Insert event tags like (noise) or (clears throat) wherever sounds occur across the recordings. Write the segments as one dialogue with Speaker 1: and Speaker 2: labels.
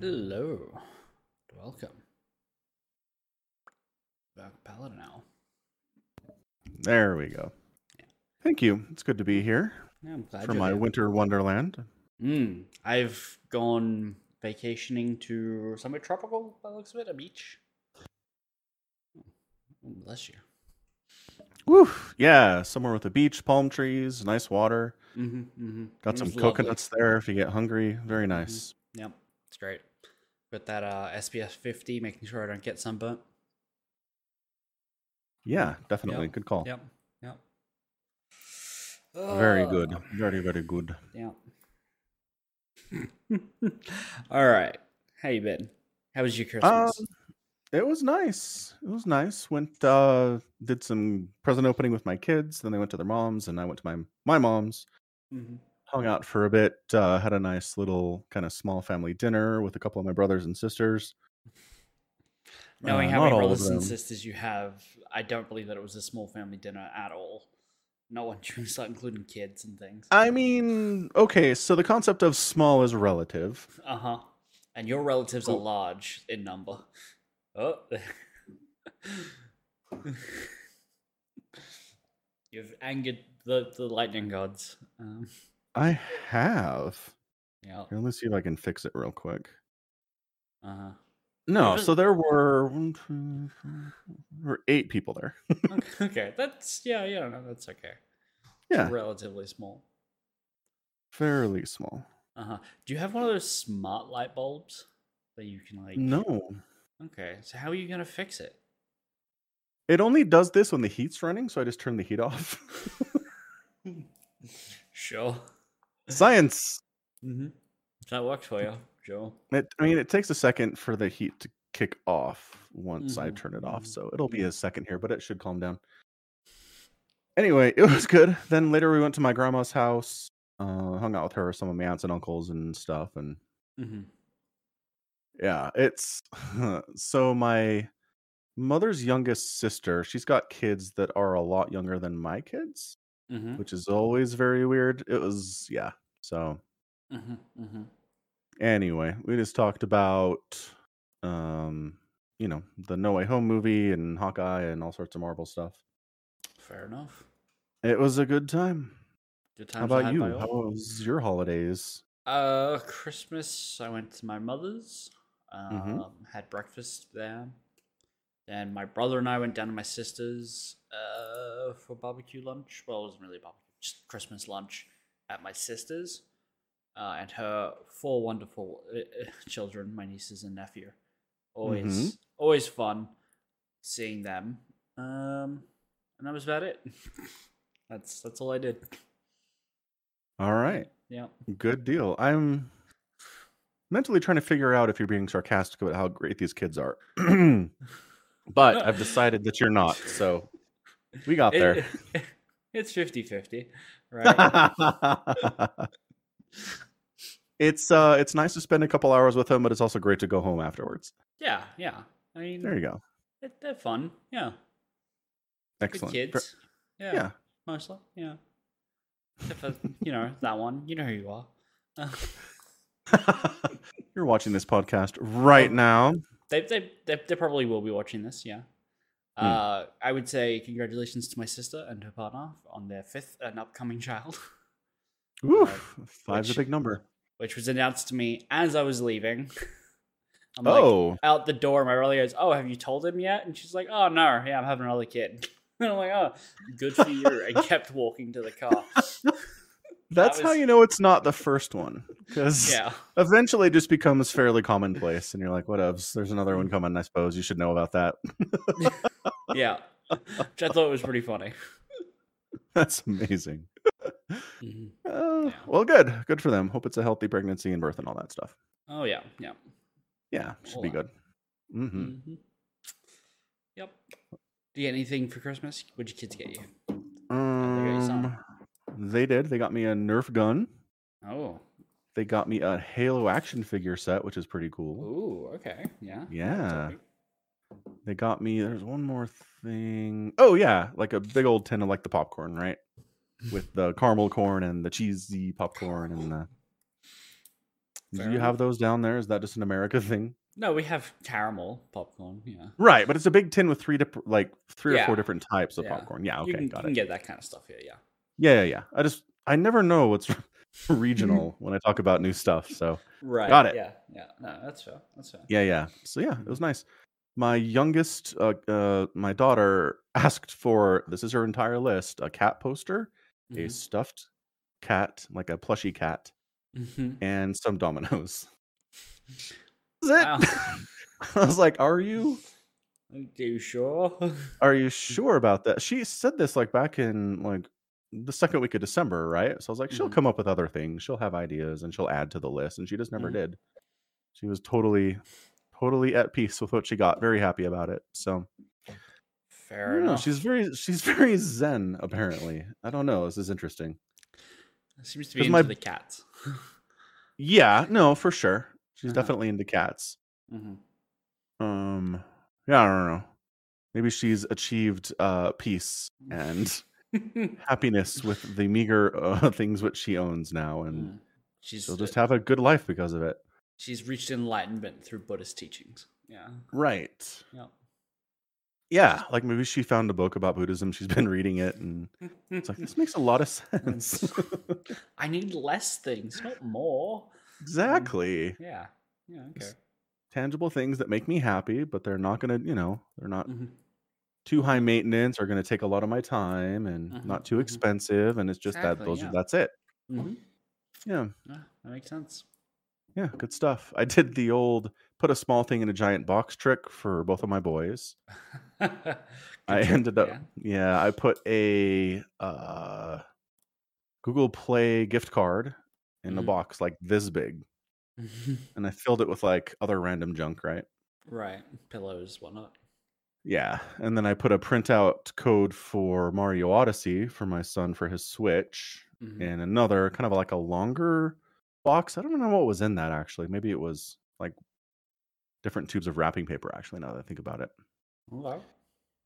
Speaker 1: Hello. Welcome. Back Paladin now.
Speaker 2: There we go. Thank you. It's good to be here
Speaker 1: Yeah, I'm glad
Speaker 2: for my
Speaker 1: here.
Speaker 2: winter wonderland.
Speaker 1: Mm, I've gone vacationing to somewhere tropical by looks of it, a beach. Oh, bless you.
Speaker 2: Woo! Yeah, somewhere with a beach, palm trees, nice water.
Speaker 1: Mm-hmm, mm-hmm.
Speaker 2: Got some coconuts there if you get hungry. Very nice.
Speaker 1: Yep, it's great. Got that uh, SPF 50, making sure I don't get sunburnt.
Speaker 2: Yeah, definitely.
Speaker 1: Yep.
Speaker 2: Good call.
Speaker 1: Yep, yep.
Speaker 2: Very good. Very, very good.
Speaker 1: Yeah. (laughs) All right. How you been? How was your Christmas?
Speaker 2: Um, it was nice. It was nice. Went uh did some present opening with my kids, then they went to their moms and I went to my my mom's.
Speaker 1: Mhm.
Speaker 2: Hung out for a bit, uh had a nice little kind of small family dinner with a couple of my brothers and sisters.
Speaker 1: Knowing
Speaker 2: Uh,
Speaker 1: how many brothers and sisters you have, I don't believe that it was a small family dinner at all. Not once you start including kids and things.
Speaker 2: I mean, okay, so the concept of small is relative.
Speaker 1: Uh huh. And your relatives are large in number. Oh. (laughs) You've angered the, the lightning gods. Um,
Speaker 2: I have.
Speaker 1: yeah.
Speaker 2: Here, let me see if I can fix it real quick.
Speaker 1: Uh huh.
Speaker 2: No, so there were one, two, three, were eight people there.
Speaker 1: Okay, (laughs) okay, that's yeah, yeah, no, that's okay.
Speaker 2: Yeah,
Speaker 1: relatively small.
Speaker 2: fairly small.
Speaker 1: Uh huh. Do you have one of those smart light bulbs that you can like?
Speaker 2: No,
Speaker 1: Okay, so how are you gonna fix it?
Speaker 2: it only does this when the heat's running, so I just turn the heat off. (laughs)
Speaker 1: Sure.
Speaker 2: Science.
Speaker 1: Mm-hmm. That works for you, Joe.
Speaker 2: It, I mean, it takes a second for the heat to kick off once I
Speaker 1: Mhm,
Speaker 2: turn it off, so it'll be a second here, but it should calm down. Anyway, it was good. Then later we went to my grandma's house, uh, hung out with her, some of my aunts and uncles and stuff, and
Speaker 1: Mm-hmm.
Speaker 2: yeah, it's (laughs) so my mother's youngest sister. She's got kids that are a lot younger than my kids,
Speaker 1: Mm-hmm.
Speaker 2: which is always very weird. It was yeah. So
Speaker 1: Mm-hmm. Mm-hmm.
Speaker 2: anyway, we just talked about um, you know, the No Way Home movie and Hawkeye and all sorts of Marvel stuff.
Speaker 1: Fair enough.
Speaker 2: It was a good time.
Speaker 1: Good time. How
Speaker 2: about you? How was your holidays?
Speaker 1: Uh, Christmas, I went to my mother's. Um,
Speaker 2: Mhm.
Speaker 1: Had breakfast there. Then my brother and I went down to my sister's uh, for barbecue lunch. Well, it wasn't really barbecue, just Christmas lunch at my sister's. Uh, and her four wonderful uh, uh, children, my nieces and nephew. Always, always fun seeing them. Um, and that was about it. (laughs) that's that's all I did.
Speaker 2: All right.
Speaker 1: Yeah.
Speaker 2: Good deal. I'm mentally trying to figure out if you're being sarcastic about how great these kids are. (clears throat) but I've decided that you're not. So we got (laughs) there.
Speaker 1: It- (laughs) it's 50 50, right? (laughs)
Speaker 2: it's uh it's nice to spend a couple hours with them, but it's also great to go home afterwards.
Speaker 1: yeah, yeah. I mean,
Speaker 2: There you go.
Speaker 1: it, they're fun. Yeah.
Speaker 2: Excellent.
Speaker 1: Good kids. Yeah,
Speaker 2: Yeah.
Speaker 1: Mostly. Yeah. Except for, you know, that one. You know who you are. (laughs)
Speaker 2: You're watching this podcast (laughs) right now.
Speaker 1: they, they, they, they probably will be watching this. Yeah.
Speaker 2: Hmm.
Speaker 1: Uh, I would say congratulations to my sister and her partner on their fifth and upcoming child, (laughs)
Speaker 2: Oof, five's
Speaker 1: which-
Speaker 2: a big number.
Speaker 1: which was announced to me as I was leaving. (laughs) I'm like,
Speaker 2: Oh,
Speaker 1: out the door. My brother goes, "Oh, have you told him yet?" And she's like, "Oh no, yeah, I'm having another kid." (laughs) And I'm like, "Oh, good for you." and kept walking to the car.
Speaker 2: That's how you know it's not the first one. Because
Speaker 1: Yeah,
Speaker 2: eventually it just becomes fairly commonplace, and you're like, "Whatevs." There's another one coming. I suppose you should know about that. (laughs)
Speaker 1: yeah, which I thought was pretty funny. (laughs)
Speaker 2: That's amazing.
Speaker 1: Mhm.
Speaker 2: Uh,
Speaker 1: Yeah.
Speaker 2: Well, good. Good for them. Hope it's a healthy pregnancy and birth and all that stuff.
Speaker 1: Oh yeah, yeah.
Speaker 2: Yeah, should
Speaker 1: Hold
Speaker 2: be
Speaker 1: on.
Speaker 2: good. hmm
Speaker 1: Mhm. Yep. Do you get anything for Christmas? What'd your kids get you? got you something.
Speaker 2: Um, they did. They got me a Nerf gun.
Speaker 1: Oh,
Speaker 2: They got me a Halo action figure set, which is pretty cool.
Speaker 1: ooh, okay, yeah,
Speaker 2: Yeah. They got me. There's one more thing. Oh yeah, like a big old tin of like the popcorn, right? With the (laughs) caramel corn and the cheesy popcorn and the Do you
Speaker 1: enough.
Speaker 2: have those down there? Is that just an America thing?
Speaker 1: No, we have caramel popcorn. Yeah.
Speaker 2: Right, but it's a big tin with three different, like three or four different types of
Speaker 1: Yeah.
Speaker 2: popcorn. Yeah,
Speaker 1: you
Speaker 2: okay,
Speaker 1: can,
Speaker 2: got
Speaker 1: you can
Speaker 2: it.
Speaker 1: get that kind of stuff here. Yeah.
Speaker 2: Yeah, yeah, yeah. I just I never know what's (laughs) regional when I talk about new stuff. So
Speaker 1: Right.
Speaker 2: Got it.
Speaker 1: Yeah. Yeah. No, that's fair. That's fair.
Speaker 2: yeah, yeah. So yeah, it was nice. My youngest, uh, uh, my daughter (laughs) asked for this is her entire list: a cat poster, a
Speaker 1: Mhm.
Speaker 2: stuffed cat, like a plushy cat,
Speaker 1: Mhm.
Speaker 2: and some dominoes. (laughs) That's it.
Speaker 1: Wow.
Speaker 2: I was like, "Are you
Speaker 1: Are you sure?
Speaker 2: are you sure about that?" She said this like back in like the second week of December, right? So I was like, "She'll
Speaker 1: Mhm.
Speaker 2: come up with other things. She'll have ideas, and she'll add to the list." And she just never
Speaker 1: Mhm.
Speaker 2: did. She was totally, totally at peace with what she got. Very happy about it. So
Speaker 1: Fair
Speaker 2: know,
Speaker 1: enough.
Speaker 2: she's very she's (laughs) very zen. Apparently, I don't know. This is interesting.
Speaker 1: It seems to be into
Speaker 2: my-
Speaker 1: the cats.
Speaker 2: Yeah, no, for sure. She's
Speaker 1: Uh-huh.
Speaker 2: definitely into cats.
Speaker 1: Mhm.
Speaker 2: Um, yeah, I don't know. Maybe she's achieved uh peace and (laughs) happiness with the meager uh, (laughs) things which she owns now, and
Speaker 1: Mm. She's
Speaker 2: she'll
Speaker 1: uh,
Speaker 2: just have a good life because of it.
Speaker 1: she's reached enlightenment through Buddhist teachings. Yeah.
Speaker 2: Right.
Speaker 1: Yeah.
Speaker 2: Yeah, like maybe she found a book about Buddhism. She's been reading it, and it's like this makes a lot of (laughs) sense.
Speaker 1: I need less things, not more.
Speaker 2: exactly.
Speaker 1: Yeah. Yeah. Okay.
Speaker 2: It's Tangible things that make me happy, but they're not gonna, you know, they're not
Speaker 1: Mhm.
Speaker 2: Too high maintenance. Are gonna take a lot of my time, and
Speaker 1: Mhm,
Speaker 2: not too
Speaker 1: mhm.
Speaker 2: expensive. And it's just
Speaker 1: Exactly,
Speaker 2: that those,
Speaker 1: yeah.
Speaker 2: are that's it.
Speaker 1: Mhm.
Speaker 2: Yeah,
Speaker 1: Yeah, that makes sense.
Speaker 2: yeah, good stuff. I did the old put a small thing in a giant box trick for both of my boys. (laughs) I ended up,
Speaker 1: yeah.
Speaker 2: yeah, I put a uh, Google Play gift card in a
Speaker 1: Mhm.
Speaker 2: box like this big, (laughs) and I filled it with like other random junk, right?
Speaker 1: right. Pillows, whatnot.
Speaker 2: Yeah, and then I put a printout code for Mario Odyssey for my son for his Switch,
Speaker 1: Mhm.
Speaker 2: and another kind of like a longer box. I don't know what was in that actually. Maybe it was like different tubes of wrapping paper. Actually, now that I think about it.
Speaker 1: Okay.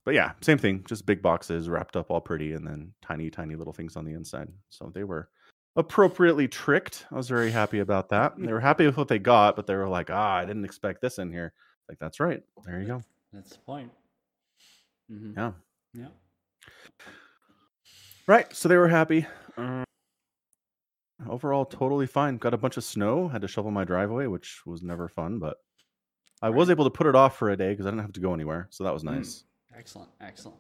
Speaker 2: But yeah, same thing. Just big boxes wrapped up all pretty, and then tiny, tiny little things on the inside. So they were appropriately tricked. I was very happy about that. They were happy with what they got, but they were like, "Ah, I didn't expect this in here." Like that's right. There you go.
Speaker 1: That's the point. Mhm.
Speaker 2: Yeah.
Speaker 1: Yeah.
Speaker 2: Right. So they were happy. Uh, overall, totally fine. Got a bunch of snow. Had to shovel my driveway, which was never fun, but I was able to put it off for a day because I didn't have to go anywhere. So that was
Speaker 1: Mm.
Speaker 2: nice.
Speaker 1: Excellent. Excellent.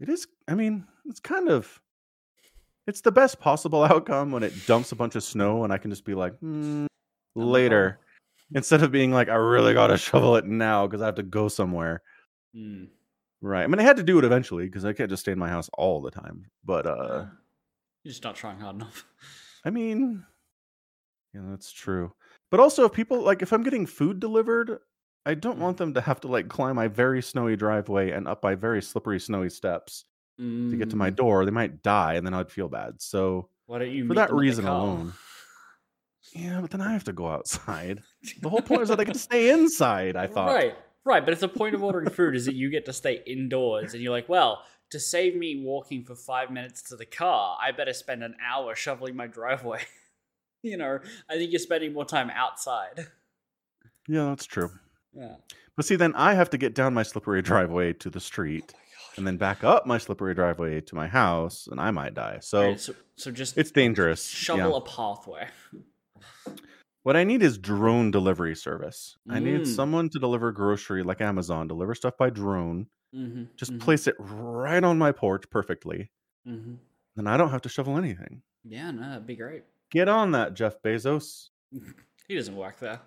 Speaker 2: It is. I mean, it's kind of. It's the best possible (laughs) outcome when it dumps a bunch of snow and I can just be like, "Hmm,
Speaker 1: No more
Speaker 2: later, instead of being like, I really got to shovel it now because I have to go somewhere.
Speaker 1: Mm.
Speaker 2: Right. I mean, I had to do it eventually because I can't just stay in my house all the time. But uh,
Speaker 1: You're just not trying hard enough. (laughs)
Speaker 2: I mean, yeah, that's true. But also, if people like, if I'm getting food delivered, I don't
Speaker 1: Mm.
Speaker 2: want them to have to like climb my very snowy driveway and up my very slippery, snowy steps to get to my
Speaker 1: Mm.
Speaker 2: door. They might die, and then I'd feel bad. So,
Speaker 1: Why don't you
Speaker 2: for that
Speaker 1: them at the
Speaker 2: reason alone. yeah, but then I have to go outside. (laughs) The whole point is that I get to stay inside. I thought.
Speaker 1: Right, right. But if the point of ordering food is that you get to stay indoors, and you're like, well, to save me walking for five minutes to the car, I better spend an hour shoveling my driveway. (laughs) you know, I think you're spending more time outside.
Speaker 2: Yeah, that's true.
Speaker 1: Yeah.
Speaker 2: But see, then I have to get down my slippery driveway to the street, oh and then back up my slippery driveway to my house, and I might die. So
Speaker 1: Right, so, so just
Speaker 2: it's dangerous.
Speaker 1: shovel
Speaker 2: yeah.
Speaker 1: a pathway. (laughs)
Speaker 2: What I need is drone delivery service. I need
Speaker 1: Mm.
Speaker 2: someone to deliver grocery like Amazon, deliver stuff by drone,
Speaker 1: Mm-hmm,
Speaker 2: just place it right on my porch perfectly.
Speaker 1: hmm
Speaker 2: Then I don't have to shovel anything.
Speaker 1: Yeah, no, that'd be great.
Speaker 2: Get on that, Jeff Bezos. (laughs)
Speaker 1: He doesn't work there.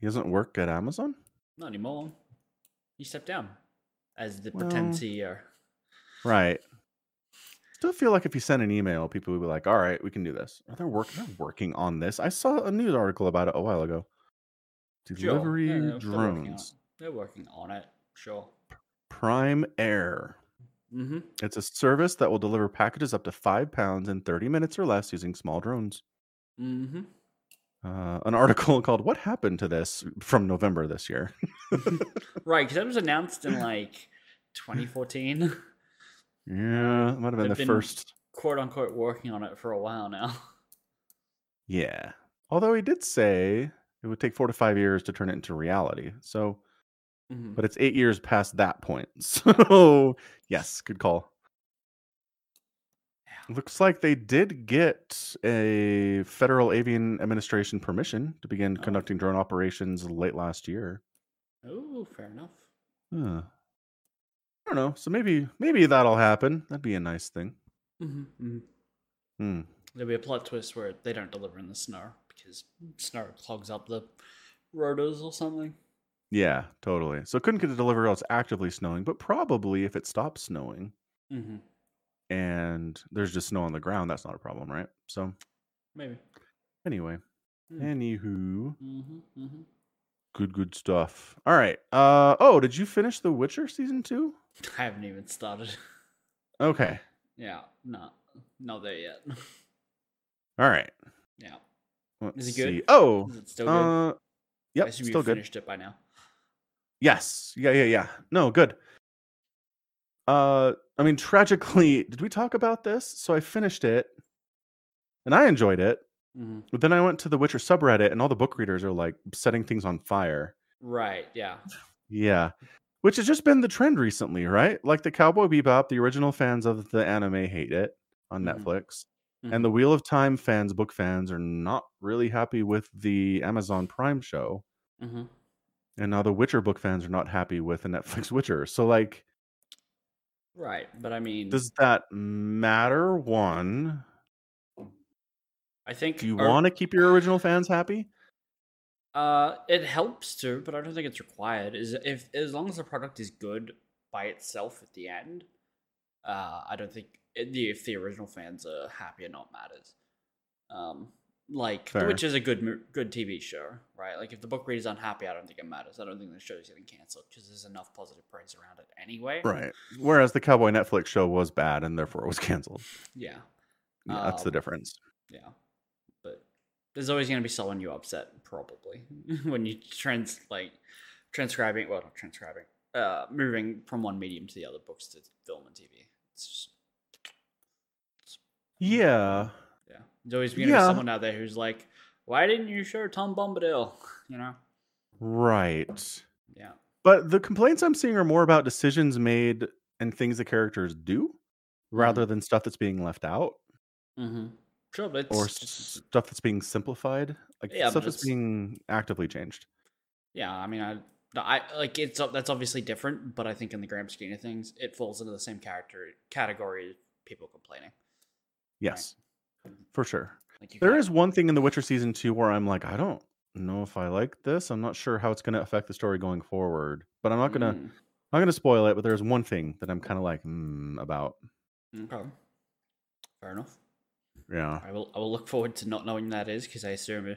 Speaker 2: He doesn't work at Amazon?
Speaker 1: Not anymore. He stepped down as the
Speaker 2: Well-
Speaker 1: pretend CEO.
Speaker 2: Right. Still feel like if you send an email, people would be like, all right, we can do this. Are they work they're (sighs) working on this? I saw a news article about it a while ago.
Speaker 1: Sure.
Speaker 2: Delivery
Speaker 1: Yeah, they're- they're working
Speaker 2: drones.
Speaker 1: They're working on it. Sure.
Speaker 2: Prime Air.
Speaker 1: Mm-hmm.
Speaker 2: It's a service that will deliver packages up to five pounds in 30 minutes or less using small drones.
Speaker 1: Mm-hmm.
Speaker 2: Uh, an article (laughs) called "What Happened to This" from November this year. (laughs)
Speaker 1: Right, because that was announced in (laughs) like 2014.
Speaker 2: Yeah, it might have been the
Speaker 1: been-
Speaker 2: first.
Speaker 1: Quote unquote working on it for a while now.
Speaker 2: Yeah, Although he did say it would take four to five years to turn it into reality. So,
Speaker 1: Mhm.
Speaker 2: but it's eight years past that point. (laughs) So, yes, good call.
Speaker 1: Yeah.
Speaker 2: Looks like they did get a Federal Aviation Administration permission to begin
Speaker 1: Oh.
Speaker 2: conducting drone operations late last year.
Speaker 1: Oh, fair enough.
Speaker 2: Huh. I don't know. So maybe maybe that'll happen. That'd be a nice thing.
Speaker 1: Mm-hmm.
Speaker 2: Hmm.
Speaker 1: There'll be a plot twist where they don't deliver in the snow because snow clogs up the rotors or something.
Speaker 2: Yeah, totally. So it couldn't get a delivery while it's actively snowing, but probably if it stops snowing
Speaker 1: Mm-hmm.
Speaker 2: and there's just snow on the ground, that's not a problem, right? So
Speaker 1: Maybe.
Speaker 2: anyway,
Speaker 1: Hmm.
Speaker 2: anywho,
Speaker 1: Mm-hmm.
Speaker 2: Good good stuff. All right. Uh oh, did you finish The Witcher season two? (laughs)
Speaker 1: I haven't even started.
Speaker 2: Okay.
Speaker 1: yeah, no, not there yet. (laughs)
Speaker 2: All right.
Speaker 1: yeah,
Speaker 2: Let's
Speaker 1: it good?
Speaker 2: see. Oh,
Speaker 1: is it still good?
Speaker 2: uh,
Speaker 1: I
Speaker 2: yep,
Speaker 1: assume
Speaker 2: still
Speaker 1: you
Speaker 2: good.
Speaker 1: finished it by now.
Speaker 2: Yes. Yeah, yeah, yeah. No, good. Uh I mean tragically, (laughs) did we talk about this? So I finished it and I enjoyed it,
Speaker 1: Mm-hmm.
Speaker 2: but then I went to the Witcher subreddit and all the book readers are like setting things on fire.
Speaker 1: Right. Yeah.
Speaker 2: Yeah. Which has just been the trend recently, right? Like the Cowboy Bebop, the original fans of the anime hate it on
Speaker 1: Mhm.
Speaker 2: Netflix.
Speaker 1: Mhm.
Speaker 2: And the Wheel of Time fans, book fans, are not really happy with the Amazon Prime show.
Speaker 1: Mm-hmm.
Speaker 2: And now the Witcher book fans are not happy with the Netflix Witcher. So like
Speaker 1: Right, but I mean,
Speaker 2: Does that matter? One,
Speaker 1: I think
Speaker 2: do you want to keep your original fans happy?
Speaker 1: Uh, it helps to, but I don't think it's required. Is if as long as the product is good by itself at the end, uh, I don't think the if the original fans are happy or not matters. Um, like
Speaker 2: Fair.
Speaker 1: which is a good good TV show, right? Like if the book reader's unhappy, I don't think it matters. I don't think the show's getting canceled because there's enough positive praise around it anyway.
Speaker 2: Right. Whereas the Cowboy Netflix show was bad and therefore it was canceled.
Speaker 1: Yeah.
Speaker 2: Yeah, that's the
Speaker 1: Um,
Speaker 2: difference.
Speaker 1: Yeah. There's always going to be someone you upset, probably, (laughs) when you trans like transcribing, well, not transcribing, uh, moving from one medium to the other, books to film and TV. It's just,
Speaker 2: Yeah.
Speaker 1: yeah. There's always going to
Speaker 2: Yeah.
Speaker 1: be someone out there who's like, why didn't you show Tom Bombadil? (laughs) You know?
Speaker 2: Right.
Speaker 1: Yeah.
Speaker 2: But the complaints I'm seeing are more about decisions made and things the characters do rather than stuff that's being left out
Speaker 1: Mm-hmm. Sure, but
Speaker 2: or
Speaker 1: just-
Speaker 2: stuff that's being simplified. Like
Speaker 1: Yeah,
Speaker 2: stuff that's being actively changed.
Speaker 1: yeah. I mean, I, I like it's that's obviously different, but I think in the grand scheme of things, it falls into the same character category people complaining.
Speaker 2: Yes. For sure.
Speaker 1: Like
Speaker 2: There is one thing in The Witcher season two where I'm like, I don't know if I like this. I'm not sure how it's going to affect the story going forward. But I'm not gonna,
Speaker 1: Mm,
Speaker 2: not gonna spoil it. But there's one thing that I'm kind of like mm, about.
Speaker 1: okay. Fair enough.
Speaker 2: Yeah,
Speaker 1: I will. I will look forward to not knowing that is because I assume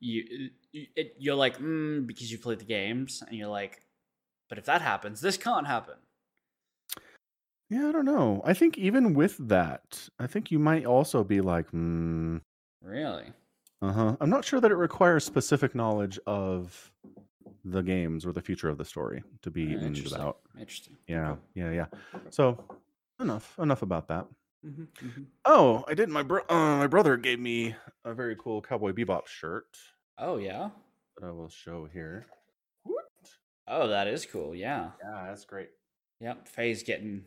Speaker 1: you, you it, you're like mm, because you played the games and you're like, but if that happens, this can't happen.
Speaker 2: yeah. I don't know. I think even with that, I think you might also be like, mm,
Speaker 1: Really?
Speaker 2: uh huh. I'm not sure that it requires specific knowledge of the games or the future of the story to be in about.
Speaker 1: Interesting.
Speaker 2: Yeah, yeah, yeah. So enough, enough about that.
Speaker 1: Hmm hmm
Speaker 2: Oh, I did. My bro- uh, my brother gave me a very cool Cowboy Bebop shirt
Speaker 1: Oh yeah.
Speaker 2: that I will show here.
Speaker 1: Oh, that is cool. Yeah.
Speaker 2: Yeah, that's great.
Speaker 1: Yep. Faye's getting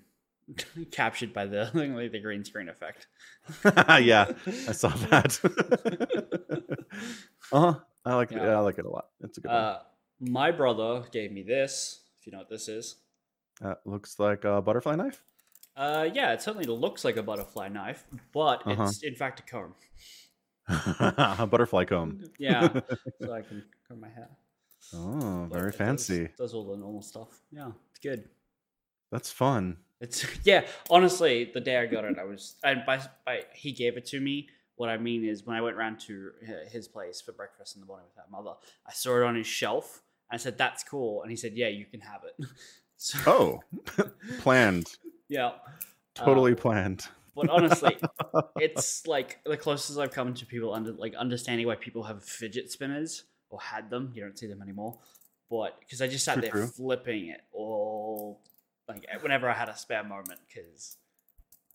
Speaker 1: (laughs) captured by the (laughs) like the green screen effect. (laughs)
Speaker 2: yeah, I saw that. uh huh. I like it.
Speaker 1: Yeah.
Speaker 2: Yeah, I like it a lot. It's a good one.
Speaker 1: Uh, my brother gave me this. If you know what this is.
Speaker 2: That looks like a butterfly knife.
Speaker 1: Uh, yeah, it certainly looks like a butterfly knife, but
Speaker 2: Uh-huh.
Speaker 1: it's in fact a comb.
Speaker 2: a (laughs) butterfly comb.
Speaker 1: Yeah, (laughs) so I can comb my hair.
Speaker 2: Oh,
Speaker 1: But
Speaker 2: very
Speaker 1: it does-
Speaker 2: fancy.
Speaker 1: Does, all the normal stuff. Yeah, it's good.
Speaker 2: That's fun.
Speaker 1: It's (laughs) yeah. Honestly, the day I got it, I was and by by he gave it to me. What I mean is, when I went round to his place for breakfast in the morning with that mother, I saw it on his shelf. And I said, "That's cool," and he said, "Yeah, you can have it." So,
Speaker 2: Oh, planned.
Speaker 1: Yeah,
Speaker 2: Totally
Speaker 1: Uh,
Speaker 2: planned.
Speaker 1: but honestly, (laughs) it's like the closest I've come to people under like understanding why people have fidget spinners or had them. You don't see them anymore, but because I just sat there
Speaker 2: true.
Speaker 1: flipping it all like whenever I had a spare moment. Because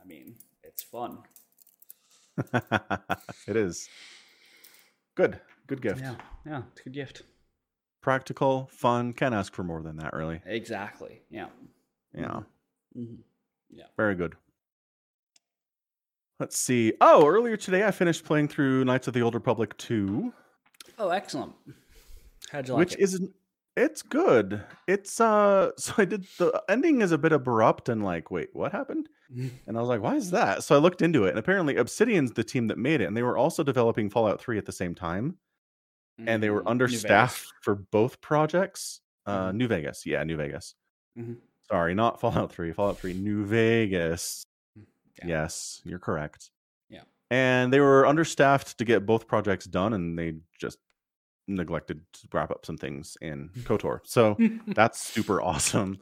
Speaker 1: I mean, it's fun. (laughs)
Speaker 2: it is. Good. Good gift.
Speaker 1: Yeah, yeah, it's a good gift.
Speaker 2: Practical, fun. Can't ask for more than that, really.
Speaker 1: Exactly. Yeah.
Speaker 2: Yeah.
Speaker 1: Hmm
Speaker 2: Very good. Let's see. Oh, earlier today I finished playing through Knights of the Old Republic 2,
Speaker 1: Oh, excellent. How'd you like
Speaker 2: which
Speaker 1: it?
Speaker 2: is it's good. It's uh (laughs) so I did the ending is a bit abrupt and like, wait, what happened? (laughs) And I was like, why is that? So I looked into it and apparently Obsidian's the team that made it and they were also developing Fallout 3 at the same time and they were
Speaker 1: Mm,
Speaker 2: understaffed for both projects. Uh
Speaker 1: Mhm.
Speaker 2: New Vegas. Yeah, New Vegas.
Speaker 1: Mhm.
Speaker 2: Sorry, not Fallout 3. Fallout 3 New Vegas.
Speaker 1: Yeah.
Speaker 2: Yes, you're correct.
Speaker 1: Yeah.
Speaker 2: And they were understaffed to get both projects done, and they just neglected to wrap up some things in (laughs) KOTOR. So (laughs) that's super awesome.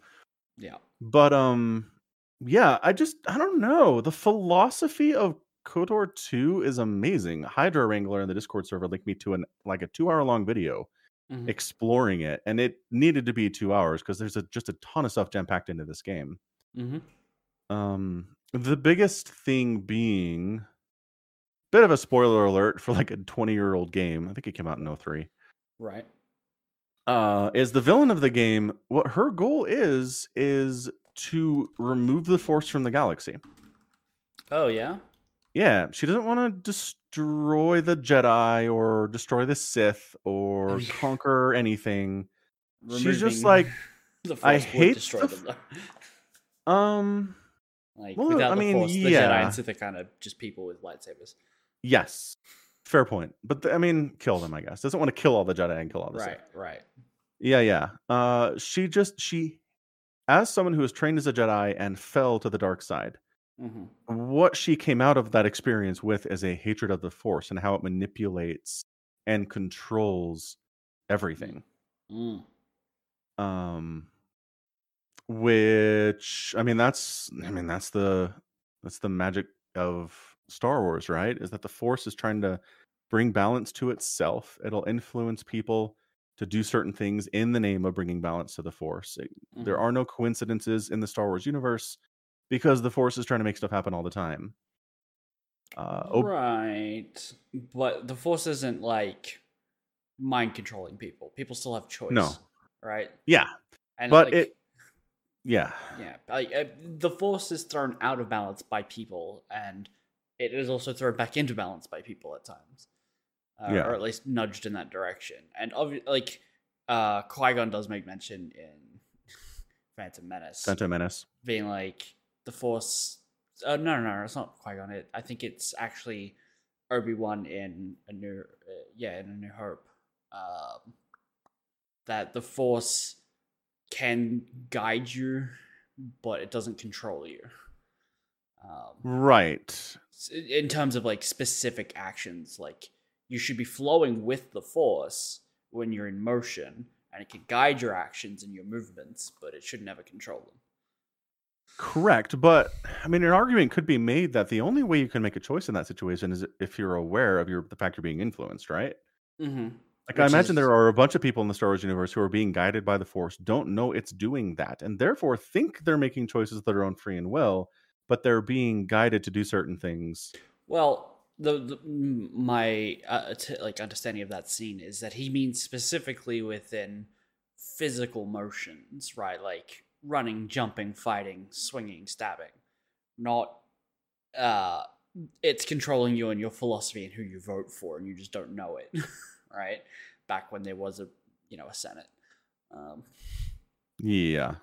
Speaker 1: yeah.
Speaker 2: But um, yeah, I just I don't know. The philosophy of KOTOR 2 is amazing. Hydra Wrangler in the Discord server linked me to an like a two hour long video
Speaker 1: Mhm.
Speaker 2: exploring it, and it needed to be two hours because there's a, just a ton of stuff jam packed into this game.
Speaker 1: Mhm.
Speaker 2: Um, the biggest thing being bit of a spoiler alert for like a 20 year old game. I think it came out in 03.
Speaker 1: Right.
Speaker 2: Uh, is the villain of the game what her goal is is to remove the force from the galaxy.
Speaker 1: Oh yeah.
Speaker 2: Yeah, she doesn't want to destroy the Jedi or destroy the Sith or conquer anything. She's just like, (laughs)
Speaker 1: the
Speaker 2: I hate
Speaker 1: destroy
Speaker 2: the
Speaker 1: them. though. (laughs)
Speaker 2: Um,
Speaker 1: Like
Speaker 2: Well,
Speaker 1: without
Speaker 2: I
Speaker 1: the
Speaker 2: mean,
Speaker 1: force, the Jedi and Sith are kind of just people with lightsabers.
Speaker 2: yes, fair point. But the, I mean, kill them. I guess doesn't want to kill all the Jedi and kill all the Sith.
Speaker 1: Right. Right.
Speaker 2: Yeah, yeah. Uh, she just she, as someone who was trained as a Jedi and fell to the dark side,
Speaker 1: hmm
Speaker 2: what she came out of that experience with is a hatred of the Force and how it manipulates and controls everything.
Speaker 1: Mm.
Speaker 2: Um, which I mean, that's I mean, that's the that's the magic of Star Wars, right? Is that the Force is trying to bring balance to itself. It'll influence people to do certain things in the name of bringing balance to the Force. It- There
Speaker 1: Mhm.
Speaker 2: are no coincidences in the Star Wars universe because the Force is trying to make stuff happen all the time. Uh, Ob-
Speaker 1: right. But the force isn't like mind controlling people. People still have choice.
Speaker 2: No.
Speaker 1: Right.
Speaker 2: yeah,
Speaker 1: And
Speaker 2: but
Speaker 1: like,
Speaker 2: it, yeah,
Speaker 1: Yeah, like uh, the force is thrown out of balance by people, and it is also thrown back into balance by people at times, uh,
Speaker 2: Yeah.
Speaker 1: or at least nudged in that direction. And like uh, Qui Gon does make mention in (laughs) Phantom Menace,
Speaker 2: Phantom Menace.
Speaker 1: being like the force. Uh, no, no, no, it's not Qui Gon. It, I think it's actually Obi Wan in a new, uh, yeah, in a New Hope. Um, that the force can guide you, but it doesn't control you. Um,
Speaker 2: Right.
Speaker 1: in terms of like specific actions, like you should be flowing with the force when you're in motion, and it can guide your actions and your movements, but it should never control them.
Speaker 2: Correct, but I mean, an argument could be made that the only way you can make a choice in that situation is if you're aware of your the fact you're being influenced, right?
Speaker 1: Mm-hmm.
Speaker 2: Like I
Speaker 1: Which
Speaker 2: imagine
Speaker 1: is-
Speaker 2: there are a bunch of people in the Star Wars universe who are being guided by the Force, don't know it's doing that, and therefore think they're making choices of their own free and will, but they're being guided to do certain things.
Speaker 1: Well, the, the my uh, t- like understanding of that scene is that he means specifically within physical motions, right? Like running, jumping, fighting, swinging, stabbing, not uh it's controlling you and your philosophy and who you vote for and you just don't know it, (laughs) right? Back when there was a, you know, a senate. Um
Speaker 2: Yeah,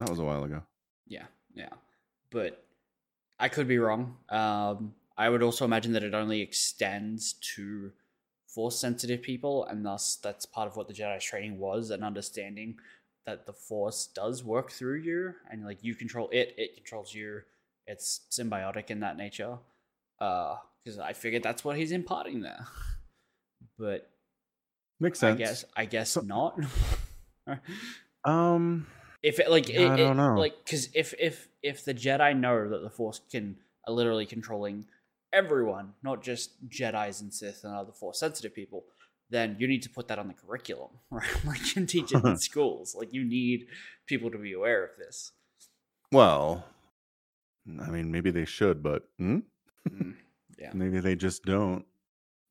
Speaker 2: that was a while ago.
Speaker 1: yeah, yeah. But I could be wrong. Um, I would also imagine that it only extends to force sensitive people, and thus that's part of what the Jedi's training was an understanding that the force does work through you, and like you control it, it controls you. It's symbiotic in that nature. Uh, because I figured that's what he's imparting there. (laughs) But
Speaker 2: Makes sense I
Speaker 1: guess I guess
Speaker 2: So-
Speaker 1: not. (laughs)
Speaker 2: Um,
Speaker 1: if it like it,
Speaker 2: I don't
Speaker 1: it-
Speaker 2: know.
Speaker 1: like because if if if the jedi know that the force can are literally controlling everyone not just jedis and sith and other force sensitive people then you need to put that on the curriculum (laughs) right like and teach it in (laughs) schools like you need people to be aware of this
Speaker 2: well, I mean, maybe they should, but hmm?
Speaker 1: Mm, (laughs) yeah
Speaker 2: maybe they just don't.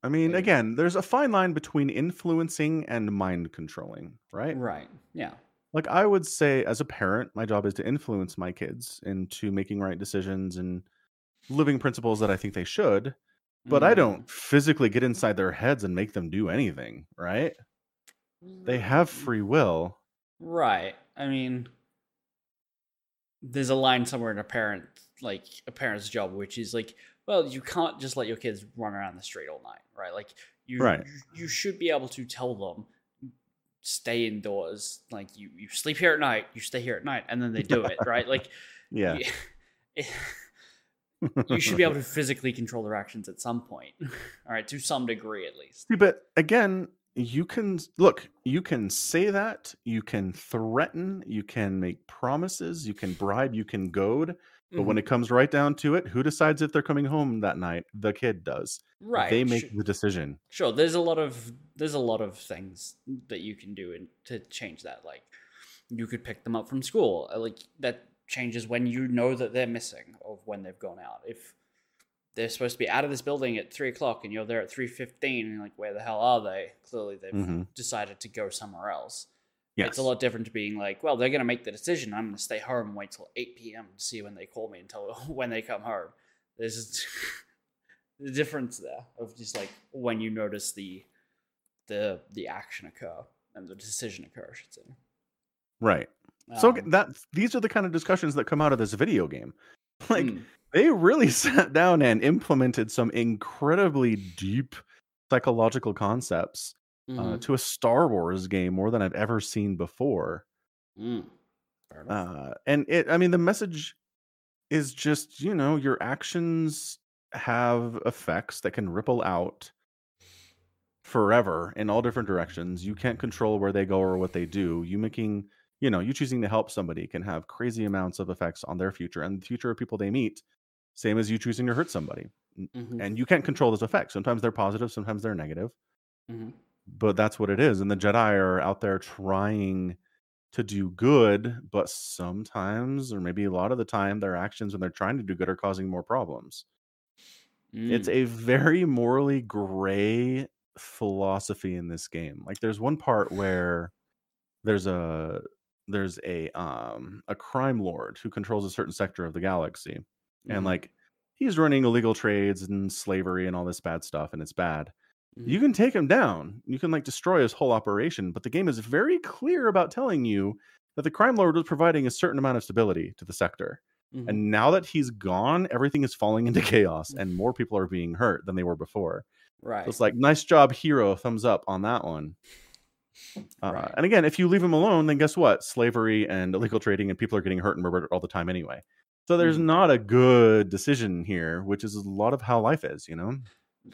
Speaker 2: I mean,
Speaker 1: Like-
Speaker 2: again, there's a fine line between influencing and mind controlling, right?
Speaker 1: Right. Yeah.
Speaker 2: Like I would say as a parent, my job is to influence my kids into making right decisions and living principles that I think they should, but I
Speaker 1: Mm.
Speaker 2: don't physically get inside their heads and make them do anything, right? They mm, have mm. free will.
Speaker 1: Right. I mean, there's a line somewhere in a parent, like a parent's job, which is like, well, you can't just let your kids run around the street all night, right? Like, you
Speaker 2: Right.
Speaker 1: you should be able to tell them stay indoors. Like, you you sleep here at night, you stay here at night, and then they do it, right? Like, (laughs)
Speaker 2: Yeah.
Speaker 1: you, (laughs) eh, you should be able to (laughs) physically control their actions at some point, (laughs) all right, to some degree at least.
Speaker 2: But again, you can look, you can say that, you can threaten, you can make promises, you can bribe, you can goad, but when
Speaker 1: Mhm.
Speaker 2: it comes right down to it, who decides if they're coming home that night? The kid does.
Speaker 1: right,
Speaker 2: They make
Speaker 1: sh-
Speaker 2: the decision.
Speaker 1: sure there's a lot of there's a lot of things that you can do in, to change that like you could pick them up from school uh, like that changes when you know that they're missing or when they've gone out if they're supposed to be out of this building at 3 o'clock and you're there at 3.15 and like where the hell are they clearly they've
Speaker 2: Mhm.
Speaker 1: decided to go somewhere else
Speaker 2: Yes.
Speaker 1: it's a lot different to being like well they're going to make the decision i'm going to stay home and wait till 8 p.m to see when they call me until (laughs) when they come home there's just (laughs) the difference there of just like when you notice the the the action occur and the decision occur i should say
Speaker 2: Right. So
Speaker 1: Um,
Speaker 2: that these are the kind of discussions that come out of this video game. (laughs) Like
Speaker 1: mm,
Speaker 2: they really (laughs) sat down and implemented some incredibly deep psychological concepts uh,
Speaker 1: mhm,
Speaker 2: to a Star Wars game more than I've ever seen before.
Speaker 1: mm.
Speaker 2: Uh, and it, I mean, the message is just, you know, your actions have effects that can ripple out forever in all different directions. You can't control where they go or what they do. You making, you know, you choosing to help somebody can have crazy amounts of effects on their future and the future of people they meet. Same as you choosing to hurt somebody.
Speaker 1: Mhm,
Speaker 2: And you can't control those effects. Sometimes they're positive, sometimes they're negative
Speaker 1: mhm.
Speaker 2: but that's what it is and the jedi are out there trying to do good but sometimes or maybe a lot of the time their actions when they're trying to do good are causing more problems it's
Speaker 1: Mm,
Speaker 2: a very morally gray philosophy in this game like there's one part where there's a there's a um a crime lord who controls a certain sector of the galaxy and
Speaker 1: mhm,
Speaker 2: like he's running illegal trades and slavery and all this bad stuff and it's bad
Speaker 1: mhm.
Speaker 2: you can take him down. You can like destroy his whole operation, but the game is very clear about telling you that the crime lord was providing a certain amount of stability to the sector.
Speaker 1: Mhm.
Speaker 2: And now that he's gone, everything is falling into (laughs) chaos and more people are being hurt than they were before.
Speaker 1: right
Speaker 2: So it's like, nice job, hero. Thumbs up on that one. Uh,
Speaker 1: Right.
Speaker 2: And again, if you leave him alone, then guess what? Slavery and illegal trading and people are getting hurt and murdered all the time anyway. So there's
Speaker 1: Mhm.
Speaker 2: not a good decision here, which is a lot of how life is, you know?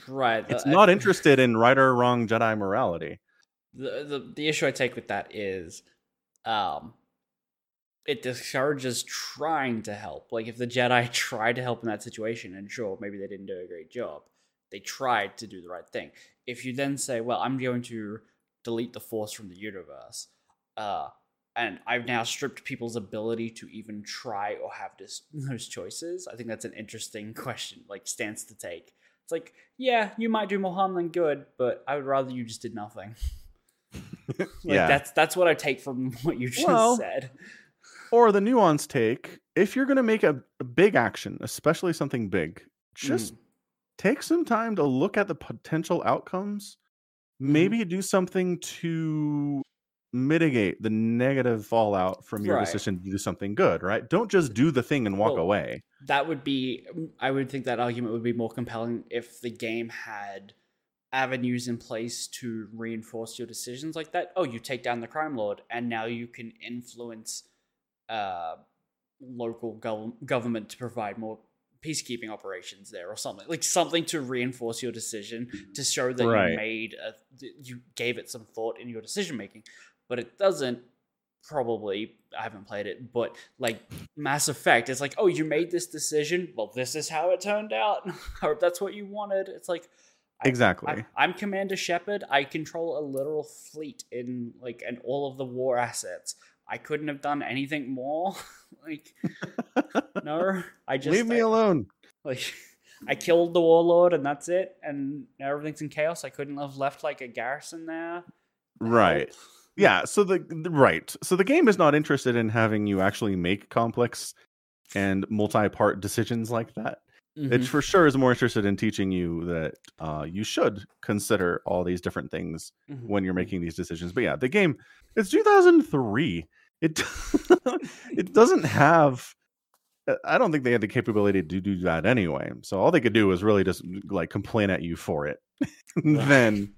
Speaker 1: right
Speaker 2: It's
Speaker 1: I-
Speaker 2: not interested in right or wrong Jedi morality.
Speaker 1: the, the the issue I take with that is, um, it discourages trying to help. Like if the Jedi (laughs) tried to help in that situation, and sure, maybe they didn't do a great job, they tried to do the right thing. If you then say, "Well, I'm going to delete the Force from the universe," uh, and I've now stripped people's ability to even try or have this, (laughs) those choices, I think that's an interesting (laughs) question, like stance to take. It's like, yeah, you might do more harm than good, but I would rather you just did nothing. (laughs) Like,
Speaker 2: yeah.
Speaker 1: that's that's what I take from what you just
Speaker 2: Well,
Speaker 1: said.
Speaker 2: or the nuance take if you're going to make a, a big action, especially something big, just
Speaker 1: Mm.
Speaker 2: take some time to look at the potential outcomes.
Speaker 1: Mm-hmm.
Speaker 2: Maybe do something to mitigate the negative fallout from your
Speaker 1: Right.
Speaker 2: decision to do something good, right? Don't just do the thing and walk
Speaker 1: Well,
Speaker 2: away.
Speaker 1: that would be I would think that argument would be more compelling if the game had avenues in place to reinforce your decisions like that. Oh, you take down the crime lord and now you can influence uh local gov- government to provide more peacekeeping operations there or something. Like something to reinforce your decision to show that
Speaker 2: Right.
Speaker 1: you made a you gave it some thought in your decision making. But it doesn't probably I haven't played it, but like Mass Effect, it's like, oh, you made this decision. Well, this is how it turned out. (laughs) I hope that's what you wanted. It's like
Speaker 2: Exactly.
Speaker 1: I, I'm Commander Shepard. I control a literal fleet in like and all of the war assets. I couldn't have done anything more. (laughs) (laughs) like no, I just
Speaker 2: Leave me
Speaker 1: I-
Speaker 2: alone.
Speaker 1: like (laughs) I killed the warlord and that's it, and now everything's in chaos. I couldn't have left like a garrison there.
Speaker 2: Right.
Speaker 1: help.
Speaker 2: Yeah, so the the- right. So the game is not interested in having you actually make complex and multi-part decisions like that. It
Speaker 1: Mhm.
Speaker 2: for sure is more interested in teaching you that uh, you should consider all these different things
Speaker 1: Mhm.
Speaker 2: when you're making these decisions. But yeah, the game it's 2003. It (laughs) it doesn't have. uh, I don't think they had the capability to do that anyway. So all they could do was really just like complain at you for it, (laughs) then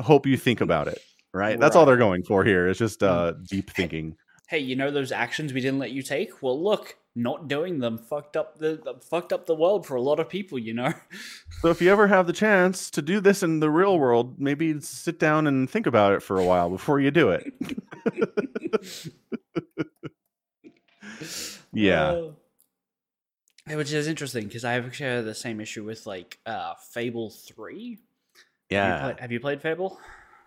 Speaker 2: hope you think about it. Right? That's all they're going for here. It's just uh, deep thinking.
Speaker 1: Hey, you know those actions we didn't let you take? Well, look, not doing them fucked up the, fucked up the world for a lot of people. You know. (laughs)
Speaker 2: So if you ever have the chance to do this in the real world, maybe sit down and think about it for a while before you do it. (laughs) Yeah.
Speaker 1: Uh, which is interesting because I actually had the same issue with like uh Fable Three. Have you, played, have you played Fable?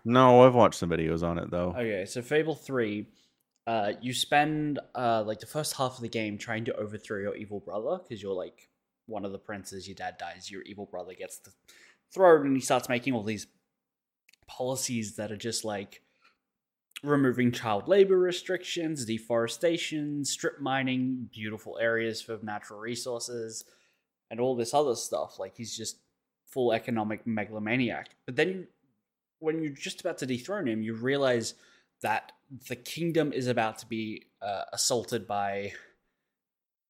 Speaker 2: No, I've watched some videos on it though.
Speaker 1: Okay, so Fable 3, uh, you spend uh, like the first half of the game trying to overthrow your evil brother because you're like one of the princes, your dad dies, your evil brother gets the throne, and he starts making all these policies that are just like removing child labor restrictions, deforestation, strip mining, beautiful areas for natural resources, and all this other stuff. Like he's just full economic megalomaniac. But then when you're just about to dethrone him, you realize that the kingdom is about to be uh, assaulted by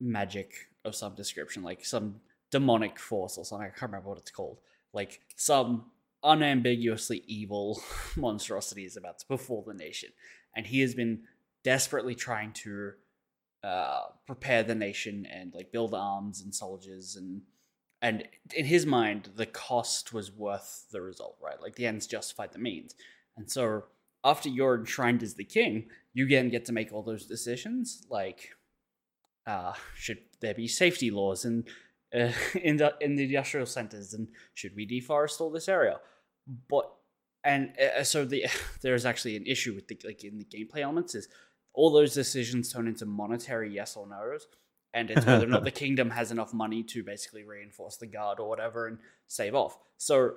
Speaker 1: magic of some description, like some demonic force or something. I can't remember what it's called. Like some unambiguously evil (laughs) monstrosity is about to befall the nation, and he has been desperately trying to uh, prepare the nation and like build arms and soldiers and and in his mind the cost was worth the result right like the ends justified the means and so after you're enshrined as the king you again get to make all those decisions like uh should there be safety laws in uh, (laughs) in the in the industrial centers and should we deforest all this area but and uh, so the (laughs) there's actually an issue with the like in the gameplay elements is all those decisions turn into monetary yes or no's and it's whether or not the (laughs) kingdom has enough money to basically reinforce the guard or whatever and save off. So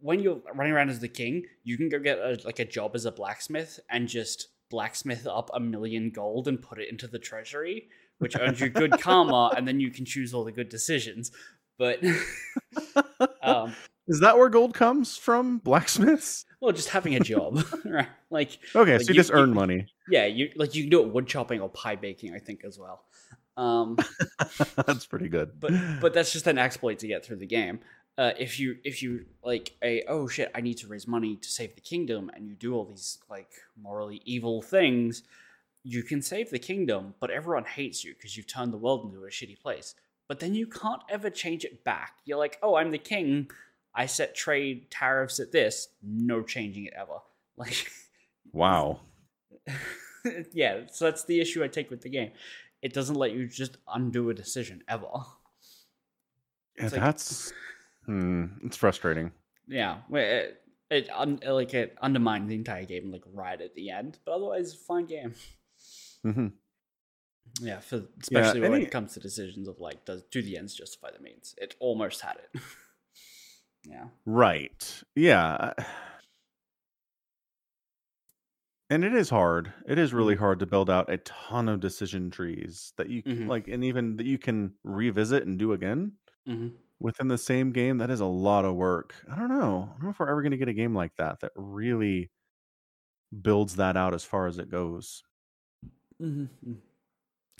Speaker 1: when you're running around as the king, you can go get a, like a job as a blacksmith and just blacksmith up a million gold and put it into the treasury, which earns you good (laughs) karma, and then you can choose all the good decisions. But (laughs) um,
Speaker 2: Is that where gold comes from? Blacksmiths?
Speaker 1: well, just having a job, (laughs) right? Like
Speaker 2: Okay,
Speaker 1: Like
Speaker 2: so you,
Speaker 1: you-
Speaker 2: just earn
Speaker 1: you-
Speaker 2: money.
Speaker 1: yeah, you like you can do it wood chopping or pie baking, I think as well. Um,
Speaker 2: That's pretty good.
Speaker 1: but but that's just an exploit to get through the game. Uh, if you if you like a oh shit I need to raise money to save the kingdom and you do all these like morally evil things, you can save the kingdom, but everyone hates you because you've turned the world into a shitty place. But then you can't ever change it back. You're like oh I'm the king, I set trade tariffs at this, no changing it ever. (laughs) Like
Speaker 2: wow. (laughs)
Speaker 1: yeah, so that's the issue I take with the game. It doesn't let you just undo a decision ever.
Speaker 2: Yeah,
Speaker 1: like-
Speaker 2: that's hmm, it's frustrating.
Speaker 1: Yeah, it, it un, like it undermined the entire game like right at the end, but otherwise fine game.
Speaker 2: hmm
Speaker 1: Yeah, for especially when
Speaker 2: any-
Speaker 1: it comes to decisions of like does do the ends justify the means? It almost had it. (laughs) yeah.
Speaker 2: Right. Yeah. And it is hard. It is really hard to build out a ton of decision trees that you
Speaker 1: Mhm.
Speaker 2: like, and even that you can revisit and do again
Speaker 1: hmm
Speaker 2: within the same game. That is a lot of work. I don't know. I don't know if we're ever going to get a game like that that really builds that out as far as it goes.
Speaker 1: hmm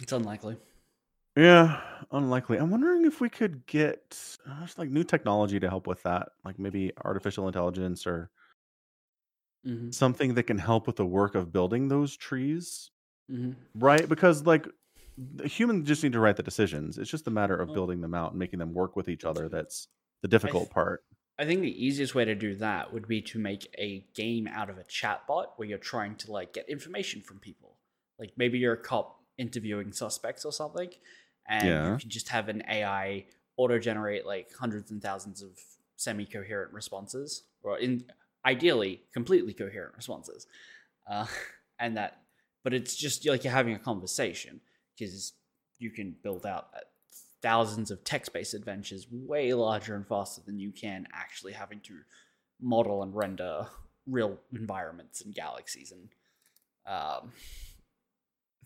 Speaker 1: It's unlikely.
Speaker 2: Yeah, unlikely. I'm wondering if we could get uh, just like new technology to help with that, like maybe artificial intelligence or
Speaker 1: hmm
Speaker 2: something that can help with the work of building those trees,
Speaker 1: hmm
Speaker 2: right? Because like humans just need to write the decisions. It's just a matter of building them out and making them work with each other. That's the difficult
Speaker 1: th-
Speaker 2: part.
Speaker 1: I think the easiest way to do that would be to make a game out of a chatbot where you're trying to like get information from people. Like maybe you're a cop interviewing suspects or something, and
Speaker 2: Yeah.
Speaker 1: you can just have an AI auto generate like hundreds and thousands of semi coherent responses, or in ideally completely coherent responses. Uh, (laughs) and that, but it's just like you're having a conversation because you can build out thousands of text-based adventures way larger and faster than you can actually having to model and render real environments and galaxies and um,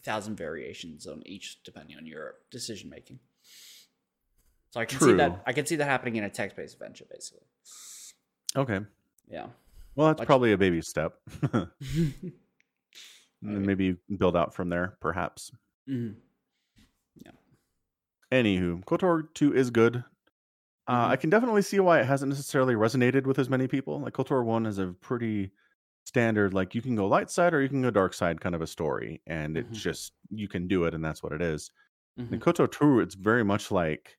Speaker 1: thousand variations on each depending on your decision making. So I can see that I can see that happening in a text-based adventure, basically.
Speaker 2: Okay.
Speaker 1: Yeah.
Speaker 2: Well, that's
Speaker 1: Like-
Speaker 2: probably a baby step. (laughs) (laughs) maybe you build out from there, perhaps.
Speaker 1: Mhm.
Speaker 2: Anywho, KOTOR 2 is good. Uh, I can definitely see why it hasn't necessarily resonated with as many people. Like KOTOR 1 is a pretty standard, like you can go light side or you can go dark side kind of a story. And it's
Speaker 1: Mhm.
Speaker 2: just, you can do it and that's what it is.
Speaker 1: Mhm.
Speaker 2: In KOTOR 2, it's very much like,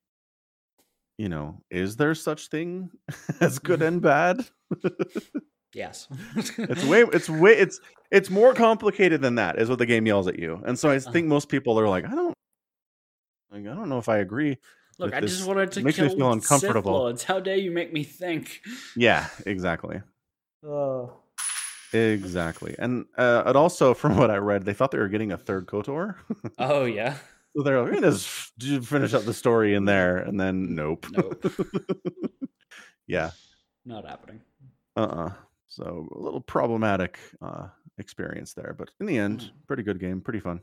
Speaker 2: you know, is there such thing (laughs) as good and (laughs) bad? (laughs)
Speaker 1: Yes. (laughs)
Speaker 2: it's way it's way it's it's more complicated than that is what the game yells at you and so i
Speaker 1: Uh-huh.
Speaker 2: think most people are like i don't like, i don't know if i agree
Speaker 1: Look, I just wanted to
Speaker 2: makes me
Speaker 1: kill
Speaker 2: feel
Speaker 1: Sith
Speaker 2: uncomfortable.
Speaker 1: Lords. How dare you make me think?
Speaker 2: yeah exactly
Speaker 1: Oh.
Speaker 2: exactly and uh and also from what i read they thought they were getting a third kotor
Speaker 1: Oh (laughs) yeah.
Speaker 2: so they're like, we're gonna just finish up the story in there and then nope
Speaker 1: Nope. (laughs)
Speaker 2: yeah
Speaker 1: Not happening.
Speaker 2: uh-uh so a little problematic uh experience there but in the end
Speaker 1: Mm.
Speaker 2: pretty good game pretty fun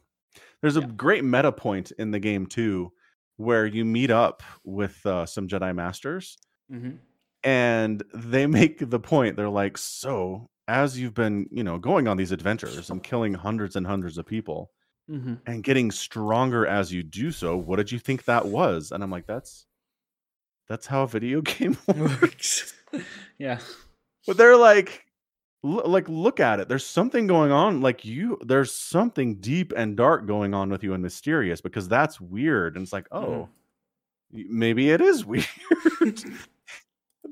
Speaker 2: there's a
Speaker 1: Yeah.
Speaker 2: great meta point in the game too where you meet up with uh, some jedi masters
Speaker 1: Mm-hmm.
Speaker 2: and they (laughs) make the point they're like so as you've been you know going on these adventures and killing hundreds and hundreds of people
Speaker 1: Mm-hmm.
Speaker 2: and getting stronger as you do so what did you think that was and i'm like that's that's how a video (laughs) game works (laughs)
Speaker 1: Works. yeah.
Speaker 2: But they're like l- like look at it there's something going on like you there's something deep and dark going on with you and mysterious because that's weird and it's like
Speaker 1: Mhm.
Speaker 2: oh y- maybe it is (laughs) weird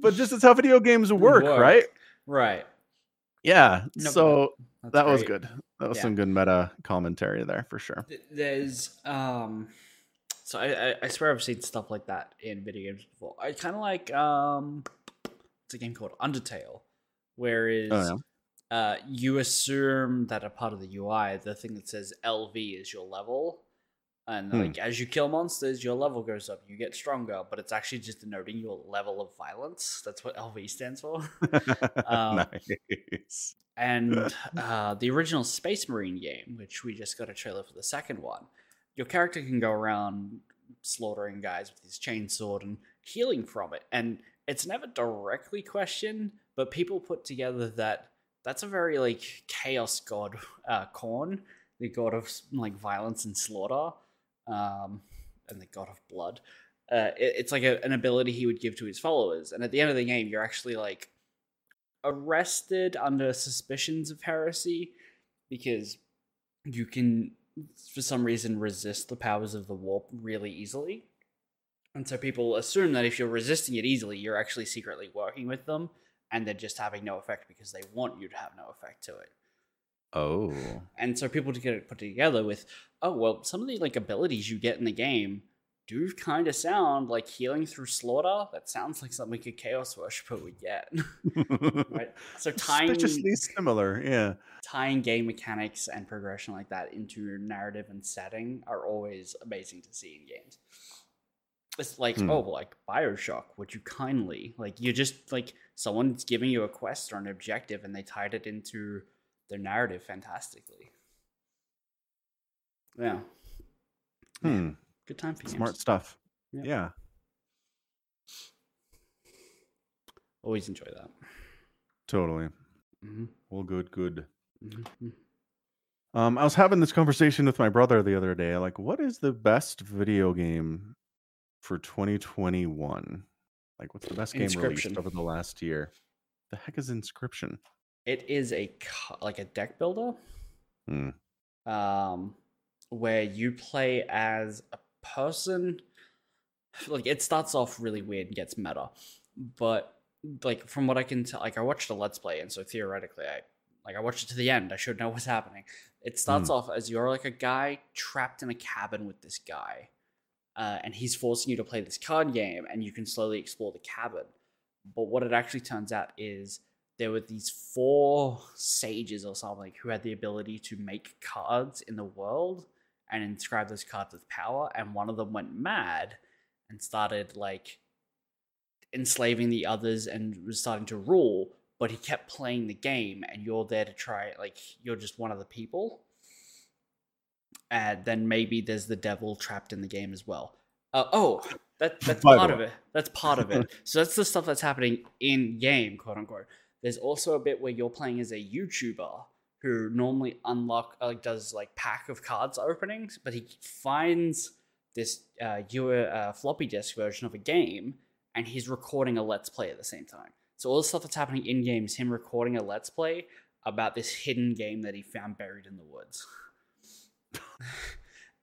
Speaker 2: but just (laughs) as how video games work,
Speaker 1: Work.
Speaker 2: right
Speaker 1: Right.
Speaker 2: yeah
Speaker 1: No,
Speaker 2: so that was good that was
Speaker 1: Yeah.
Speaker 2: some good meta commentary there for sure
Speaker 1: There's um. So I, I I swear I've seen stuff like that in video games before. I kind of like um. It's a game called Undertale, whereas
Speaker 2: Oh,
Speaker 1: uh, you assume that a part of the UI, the thing that says LV is your level, and
Speaker 2: Hmm.
Speaker 1: like as you kill monsters, your level goes up, you get stronger, but it's actually just denoting your level of violence. That's what LV stands for. (laughs) Um,
Speaker 2: nice
Speaker 1: And uh, the original Space Marine game, which we just got a trailer for the second one, your character can go around slaughtering guys with his chainsaw and healing from it. And it's never directly questioned, but people put together that that's a very like chaos god, uh, Khorne, the god of like violence and slaughter, um, and the god of blood. Uh, it- it's like a, an ability he would give to his followers. And at the end of the game, you're actually like arrested under suspicions of heresy because you can for some reason resist the powers of the warp really easily and so people assume that if you're resisting it easily you're actually secretly working with them and they're just having no effect because they want you to have no effect to it.
Speaker 2: Oh.
Speaker 1: And so people to get it put together with oh well some of the like abilities you get in the game do kind of sound like healing through slaughter. That sounds like something a chaos worshiper would get. (laughs) Right? So tying
Speaker 2: suspiciously similar yeah.
Speaker 1: tying game mechanics and progression like that into narrative and setting are always amazing to see in games. It's like,
Speaker 2: Hmm.
Speaker 1: oh, like Bioshock, would you kindly like you're just like someone's giving you a quest or an objective and they tied it into their narrative fantastically. Yeah.
Speaker 2: hmm.
Speaker 1: Good time for
Speaker 2: smart
Speaker 1: games.
Speaker 2: stuff
Speaker 1: Yeah.
Speaker 2: yeah
Speaker 1: Always enjoy that.
Speaker 2: totally
Speaker 1: hmm
Speaker 2: well good good
Speaker 1: hmm
Speaker 2: Um, I was having this conversation with my brother the other day. Like, what is the best video game for 2021? Like, what's the best game released over the last year? The heck is Inscription?
Speaker 1: It is a like a deck builder.
Speaker 2: Hmm.
Speaker 1: um, where you play as a person. Like it starts off really weird and gets meta, but like from what I can tell, like I watched a let's play, and so theoretically, I like I watched it to the end. I should know what's happening. It starts off as you're like a guy trapped in a cabin with this guy, uh, and he's forcing you to play this card game, and you can slowly explore the cabin. But what it actually turns out is there were these four sages or something who had the ability to make cards in the world and inscribe those cards with power and one of them went mad and started like enslaving the others and was starting to rule, but he kept playing the game and you're there to try like you're just one of the people. And then maybe there's the devil trapped in the game as well. Uh, oh, that that's
Speaker 2: By
Speaker 1: part of it. That's part of it. (laughs) so that's the stuff that's happening in game, quote unquote. There's also a bit where you're playing as a YouTuber who normally unlock uh, like does like pack of cards openings, but he finds this uh, U- uh, floppy disk version of a game, and he's recording a let's play at the same time. So all the stuff that's happening in game is him recording a let's play about this hidden game that he found buried in the woods.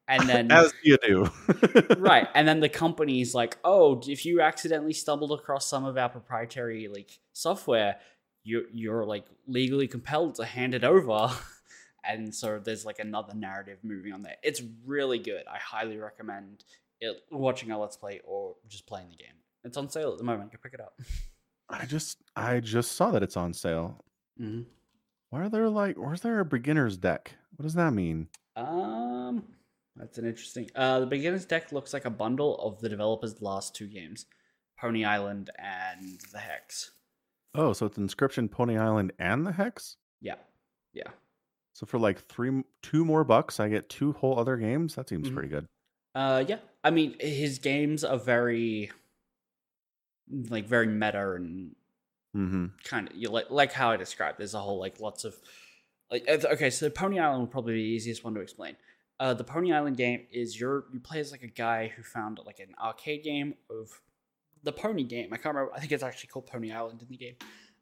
Speaker 1: And then
Speaker 2: As you do. (laughs)
Speaker 1: right and then the company's like oh if you accidentally stumbled across some of our proprietary like software you you're like legally compelled to hand it over (laughs) and so there's like another narrative moving on there it's really good i highly recommend it, watching a let's play or just playing the game it's on sale at the moment you can pick it up
Speaker 2: I just I just saw that it's on sale.
Speaker 1: hmm
Speaker 2: Why are there like where's there a beginner's deck? What does that mean?
Speaker 1: Um that's an interesting uh the beginner's deck looks like a bundle of the developers last two games pony island and the hex
Speaker 2: Oh, so it's Inscription, Pony Island, and the Hex.
Speaker 1: yeah yeah
Speaker 2: So for like three, two more bucks, I get two whole other games. That seems
Speaker 1: Mhm.
Speaker 2: pretty good.
Speaker 1: Uh, yeah. I mean, his games are very, like, very meta and
Speaker 2: Mm-hmm.
Speaker 1: kind of you like like how I described. There's a whole like lots of like okay. So Pony Island would probably be the easiest one to explain. Uh, the Pony Island game is your you play as like a guy who found like an arcade game of the pony game. I can't remember. I think it's actually called Pony Island in the game.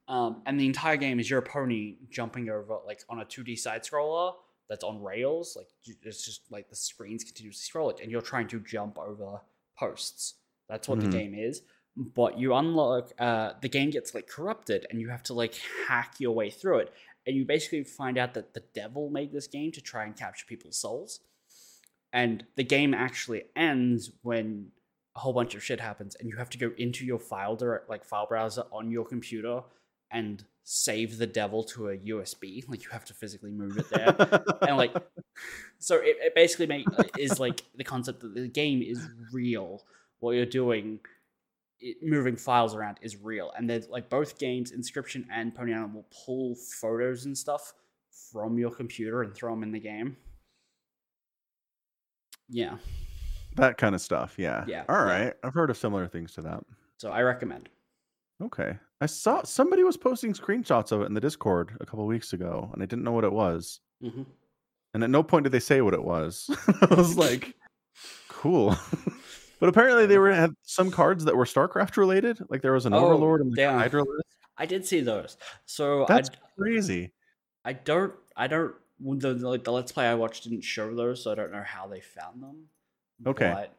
Speaker 1: Um, and the entire game is your pony jumping over like on a 2D side scroller that's on rails. Like it's just like the screens continuously scroll it, and you're trying to jump over posts. That's what
Speaker 2: Mhm.
Speaker 1: the game is. But you unlock uh, the game gets like corrupted, and you have to like hack your way through it. And you basically find out that the devil made this game to try and capture people's souls. And the game actually ends when a whole bunch of shit happens, and you have to go into your file direct like file browser on your computer and save the devil to a USB. Like you have to physically move it there. (laughs) and like so it, it basically make, is like the concept that the game is real what you're doing it, moving files around is real and there's like both games inscription and pony island will pull photos and stuff from your computer and throw them in the game yeah
Speaker 2: that kind of stuff. Yeah.
Speaker 1: Yeah,
Speaker 2: All
Speaker 1: yeah.
Speaker 2: I've heard of similar things to that.
Speaker 1: so i recommend
Speaker 2: Okay. I saw somebody was posting screenshots of it in the Discord a couple weeks ago, and I didn't know what it was.
Speaker 1: hmm
Speaker 2: And at no point did they say what it was. (laughs) I was like, cool. (laughs) but apparently they were had some cards that were StarCraft related. Like there was an
Speaker 1: Oh,
Speaker 2: Overlord and
Speaker 1: the.
Speaker 2: Hydra list.
Speaker 1: i did see those so
Speaker 2: That's
Speaker 1: I,
Speaker 2: crazy.
Speaker 1: I don't i don't the, the, like the let's play i watched didn't show those so i don't know how they found them
Speaker 2: Okay.
Speaker 1: but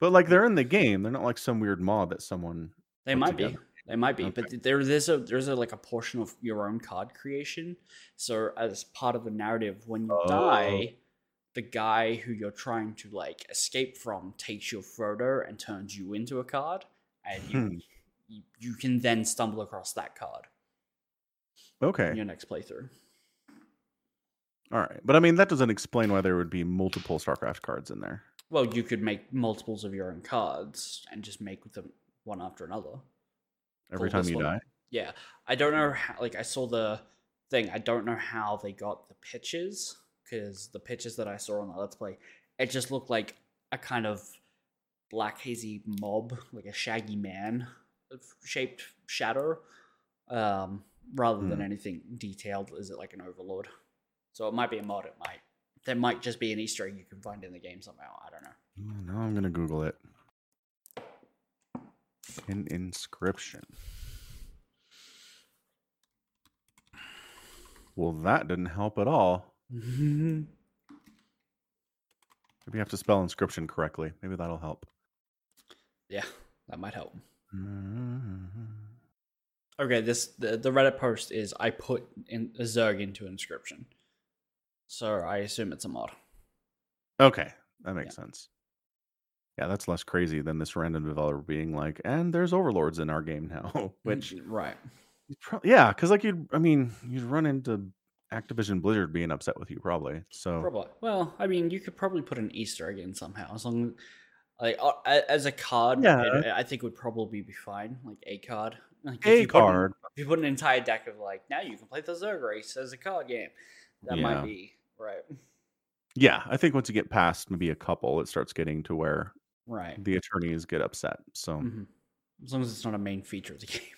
Speaker 2: But like they're in the game. They're not like some weird mod that someone
Speaker 1: They might be. They might be,
Speaker 2: Okay.
Speaker 1: but there there's a there's a like a portion of your own card creation. So as part of the narrative, when you
Speaker 2: Oh.
Speaker 1: die, the guy who you're trying to like escape from takes your photo and turns you into a card, and you
Speaker 2: Hmm.
Speaker 1: you, you can then stumble across that card
Speaker 2: Okay.
Speaker 1: in your next playthrough.
Speaker 2: All right. But I mean that doesn't explain why there would be multiple StarCraft cards in there.
Speaker 1: Well, you could make multiples of your own cards and just make them one after another.
Speaker 2: Every time you
Speaker 1: one.
Speaker 2: die.
Speaker 1: Yeah, I don't know how. Like, I saw the thing. I don't know how they got the pitches because the pictures that I saw on the Let's Play, it just looked like a kind of black hazy mob, like a shaggy man shaped shadow, um, rather than
Speaker 2: Hmm.
Speaker 1: anything detailed. Is it like an overlord? So it might be a mod. It might. There might just be an Easter egg you can find in the game somehow. I don't know.
Speaker 2: Now I'm gonna Google it. An inscription. Well, that didn't help at all. Maybe you have to spell inscription correctly. Maybe that'll help.
Speaker 1: yeah, that might help.
Speaker 2: Mm-hmm.
Speaker 1: Okay, this the, the Reddit post is I put in a Zerg into inscription. So I assume it's a mod.
Speaker 2: Okay, that makes sense. Yeah, that's less crazy than this random developer being like, and there's overlords in our game now. (laughs) Which,
Speaker 1: right.
Speaker 2: you'd yeah, because like you'd, I mean, you'd run into Activision Blizzard being upset with you probably. So
Speaker 1: Probably. Well, I mean, you could probably put an Easter egg in somehow, as long Like uh, as a card,
Speaker 2: Yeah.
Speaker 1: it- I think would probably be fine. Like a card, like if
Speaker 2: A
Speaker 1: you put
Speaker 2: card.
Speaker 1: if you put an entire deck of like now you can play the Zerg race as a card game, that
Speaker 2: Yeah.
Speaker 1: might be right.
Speaker 2: Yeah, I think once you get past maybe a couple, it starts getting to where
Speaker 1: Right.
Speaker 2: the attorneys get upset. So,
Speaker 1: hmm As long as it's not a main feature of the (laughs) game.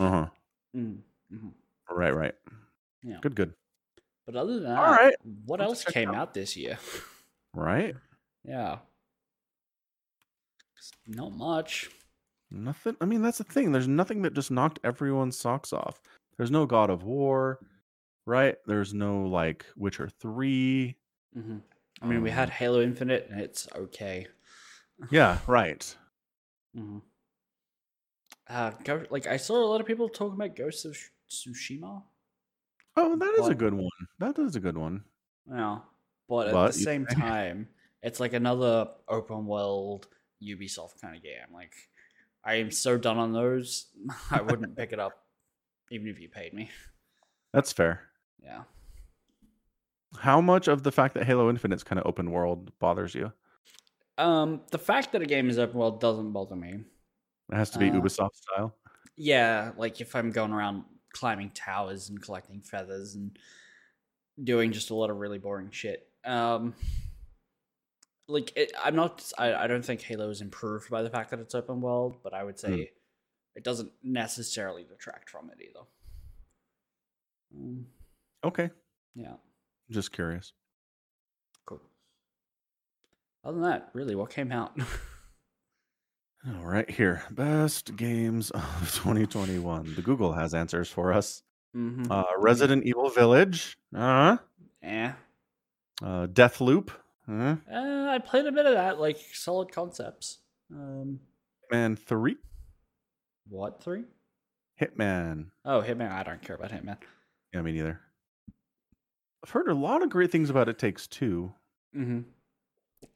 Speaker 2: uh huh.
Speaker 1: Mm, mhm.
Speaker 2: Right, right.
Speaker 1: Yeah.
Speaker 2: Good, good.
Speaker 1: But other than that,
Speaker 2: All right.
Speaker 1: what
Speaker 2: Let's
Speaker 1: else came
Speaker 2: out.
Speaker 1: out this year? (laughs)
Speaker 2: Right.
Speaker 1: yeah. Not much.
Speaker 2: Nothing. I mean, that's the thing. There's nothing that just knocked everyone's socks off. There's no God of War, right? There's no like Witcher 3.
Speaker 1: hmm I mean, we had
Speaker 2: Um,
Speaker 1: Halo Infinite, and it's okay.
Speaker 2: Yeah, (laughs) right.
Speaker 1: hmm Uh, like I saw a lot of people talking about Ghost of Tsushima.
Speaker 2: Oh, that is a good one. That is a good one.
Speaker 1: Yeah, but at
Speaker 2: But
Speaker 1: the same (laughs)
Speaker 2: say-
Speaker 1: time, it's like another open world Ubisoft kind of game. Like, I am so done on those. (laughs) I wouldn't pick it up, even if you paid me.
Speaker 2: That's fair.
Speaker 1: Yeah.
Speaker 2: How much of the fact that Halo Infinite's kind of open world bothers you?
Speaker 1: Um, the fact that a game is open world doesn't bother me.
Speaker 2: It has to be
Speaker 1: Uh,
Speaker 2: Ubisoft style.
Speaker 1: Yeah, like if I'm going around climbing towers and collecting feathers and doing just a lot of really boring shit. Um, like it, I'm not. I, I don't think Halo is improved by the fact that it's open world, but I would say it doesn't necessarily detract from it either. Mm,
Speaker 2: Okay.
Speaker 1: yeah,
Speaker 2: Just curious.
Speaker 1: cool. Other than that, really, what came out? (laughs)
Speaker 2: All right, here. Best games of (laughs) 2021. The Google has answers for us.
Speaker 1: mm-hmm.
Speaker 2: Uh, Resident Evil Village. Uh,
Speaker 1: eh.
Speaker 2: uh, Deathloop. Uh,
Speaker 1: Uh, I played a bit of that, like solid concepts. Um,
Speaker 2: Hitman 3.
Speaker 1: what three?
Speaker 2: Hitman.
Speaker 1: Oh, Hitman. I don't care about Hitman.
Speaker 2: Yeah, me neither. I've heard a lot of great things about It Takes Two.
Speaker 1: Mm-hmm.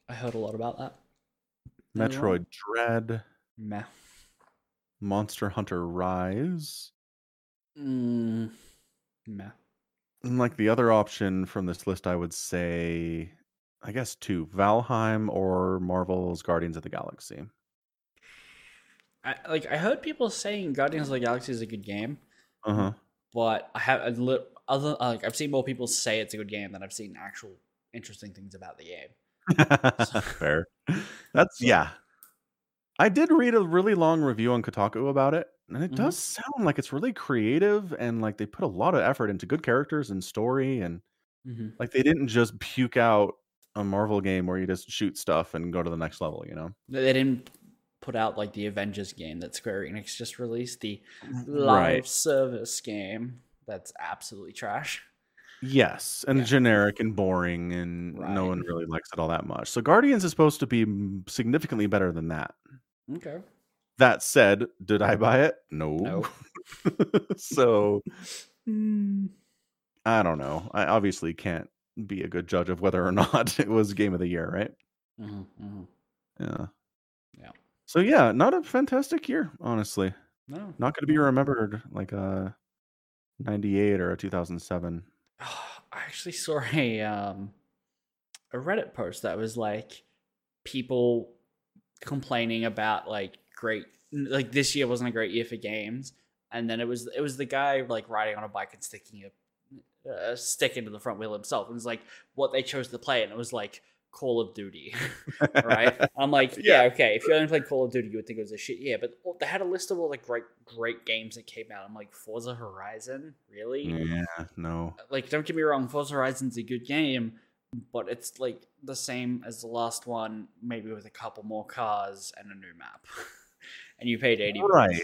Speaker 1: I heard a lot about that.
Speaker 2: Metroid Dread.
Speaker 1: Meh.
Speaker 2: Monster Hunter Rise.
Speaker 1: Mm, meh.
Speaker 2: And like the other option from this list, I would say, I guess two Valheim or Marvel's Guardians of the Galaxy.
Speaker 1: I like. I heard people saying Guardians of the Galaxy is a good game,
Speaker 2: Uh huh.
Speaker 1: but I have a li- other like I've seen more people say it's a good game than I've seen actual interesting things about the game. (laughs)
Speaker 2: Fair. That's yeah. I did read a really long review on Kotaku about it, and it
Speaker 1: Mhm.
Speaker 2: does sound like it's really creative and like they put a lot of effort into good characters and story, and
Speaker 1: Mm-hmm.
Speaker 2: like they didn't just puke out a Marvel game where you just shoot stuff and go to the next level. You know,
Speaker 1: They didn't put out like the Avengers game that Square Enix just released, the live
Speaker 2: Right.
Speaker 1: service game that's absolutely trash.
Speaker 2: Yes, and
Speaker 1: Yeah.
Speaker 2: generic and boring, and no one really likes it all that much. So Guardians is supposed to be significantly better than that.
Speaker 1: Okay.
Speaker 2: That said, did I buy it? No.
Speaker 1: No. (laughs)
Speaker 2: so
Speaker 1: Mm.
Speaker 2: I don't know. I obviously can't be a good judge of whether or (laughs) not it was game of the year, right?
Speaker 1: hmm hmm
Speaker 2: Yeah.
Speaker 1: Yeah.
Speaker 2: So yeah, not a fantastic year, honestly.
Speaker 1: No.
Speaker 2: Not going to be remembered like a 98 or a 2007. (sighs)
Speaker 1: I actually saw a um a Reddit post that was like people complaining about like great like this year wasn't a great year for games. And then it was it was the guy like riding on a bike and sticking a, a stick into the front wheel himself and it was like what they chose to play. And it was like Call of Duty (laughs) right (laughs) I'm like yeah okay if you only played Call of Duty you would think it was a shit year but they had a list of all the great great games that came out I'm like Forza Horizon really
Speaker 2: yeah, no.
Speaker 1: like don't get me wrong forza horizon's a good game but it's like the same as the last one maybe with a couple more cars and a new map (laughs) and you paid 80 bucks.
Speaker 2: Right.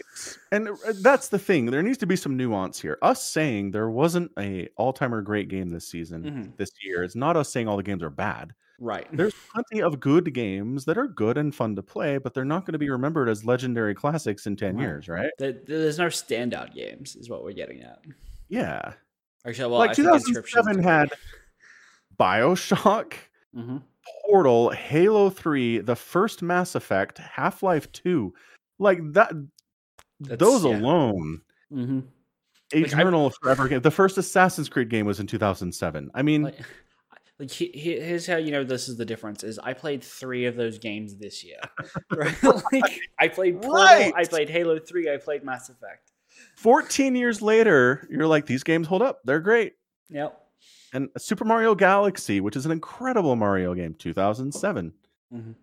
Speaker 2: And uh, that's the thing. There needs to be some nuance here. Us saying there wasn't a all-timer great game this season,
Speaker 1: Mhm.
Speaker 2: this year, it's not us saying all the games are bad.
Speaker 1: Right (laughs)
Speaker 2: There's plenty of good games that are good and fun to play, but they're not going to be remembered as legendary classics in 10
Speaker 1: Right.
Speaker 2: years, right?
Speaker 1: There- there's no standout games is what we're getting at
Speaker 2: Yeah.
Speaker 1: actually well
Speaker 2: like
Speaker 1: I think
Speaker 2: 2007 had BioShock,
Speaker 1: hmm
Speaker 2: Portal, Halo 3, the first Mass Effect, Half-Life 2. Like that
Speaker 1: That's-
Speaker 2: those
Speaker 1: yeah.
Speaker 2: alone
Speaker 1: hmm Like, I-
Speaker 2: Eternal Forever game. The first Assassin's Creed game was in 2007. I mean,
Speaker 1: like, (laughs) Like he, he- here's how you know this is the difference: is I played three of those games this year. (laughs) right? (laughs) like I played Portal, I played Halo Three, I played Mass Effect.
Speaker 2: 14 years later, you're like, these games hold up. They're great.
Speaker 1: Yep.
Speaker 2: And Super Mario Galaxy, which is an incredible Mario game, 2007.
Speaker 1: Mhm.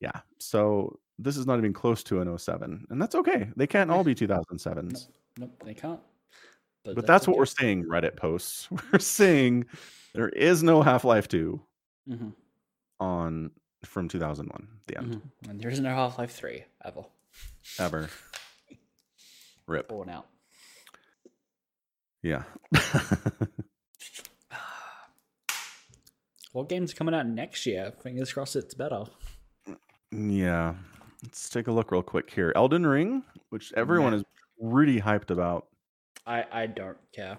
Speaker 2: Yeah. So this is not even close to an 07. And that's okay. They can't all be (laughs) 2007s.
Speaker 1: Nope, they can't.
Speaker 2: But that's what we're seeing Reddit posts. We're seeing there is no Half-Life 2
Speaker 1: hmm
Speaker 2: on from 2001, the end.
Speaker 1: hmm And there's no Half Life Three ever
Speaker 2: Ever. (laughs) Rip.
Speaker 1: born out.
Speaker 2: Yeah. (sighs)
Speaker 1: What game's coming out next year? Fingers crossed it's better.
Speaker 2: yeah. Let's take a look real quick here. Elden Ring, which everyone
Speaker 1: Nah.
Speaker 2: is really hyped about.
Speaker 1: I I don't care.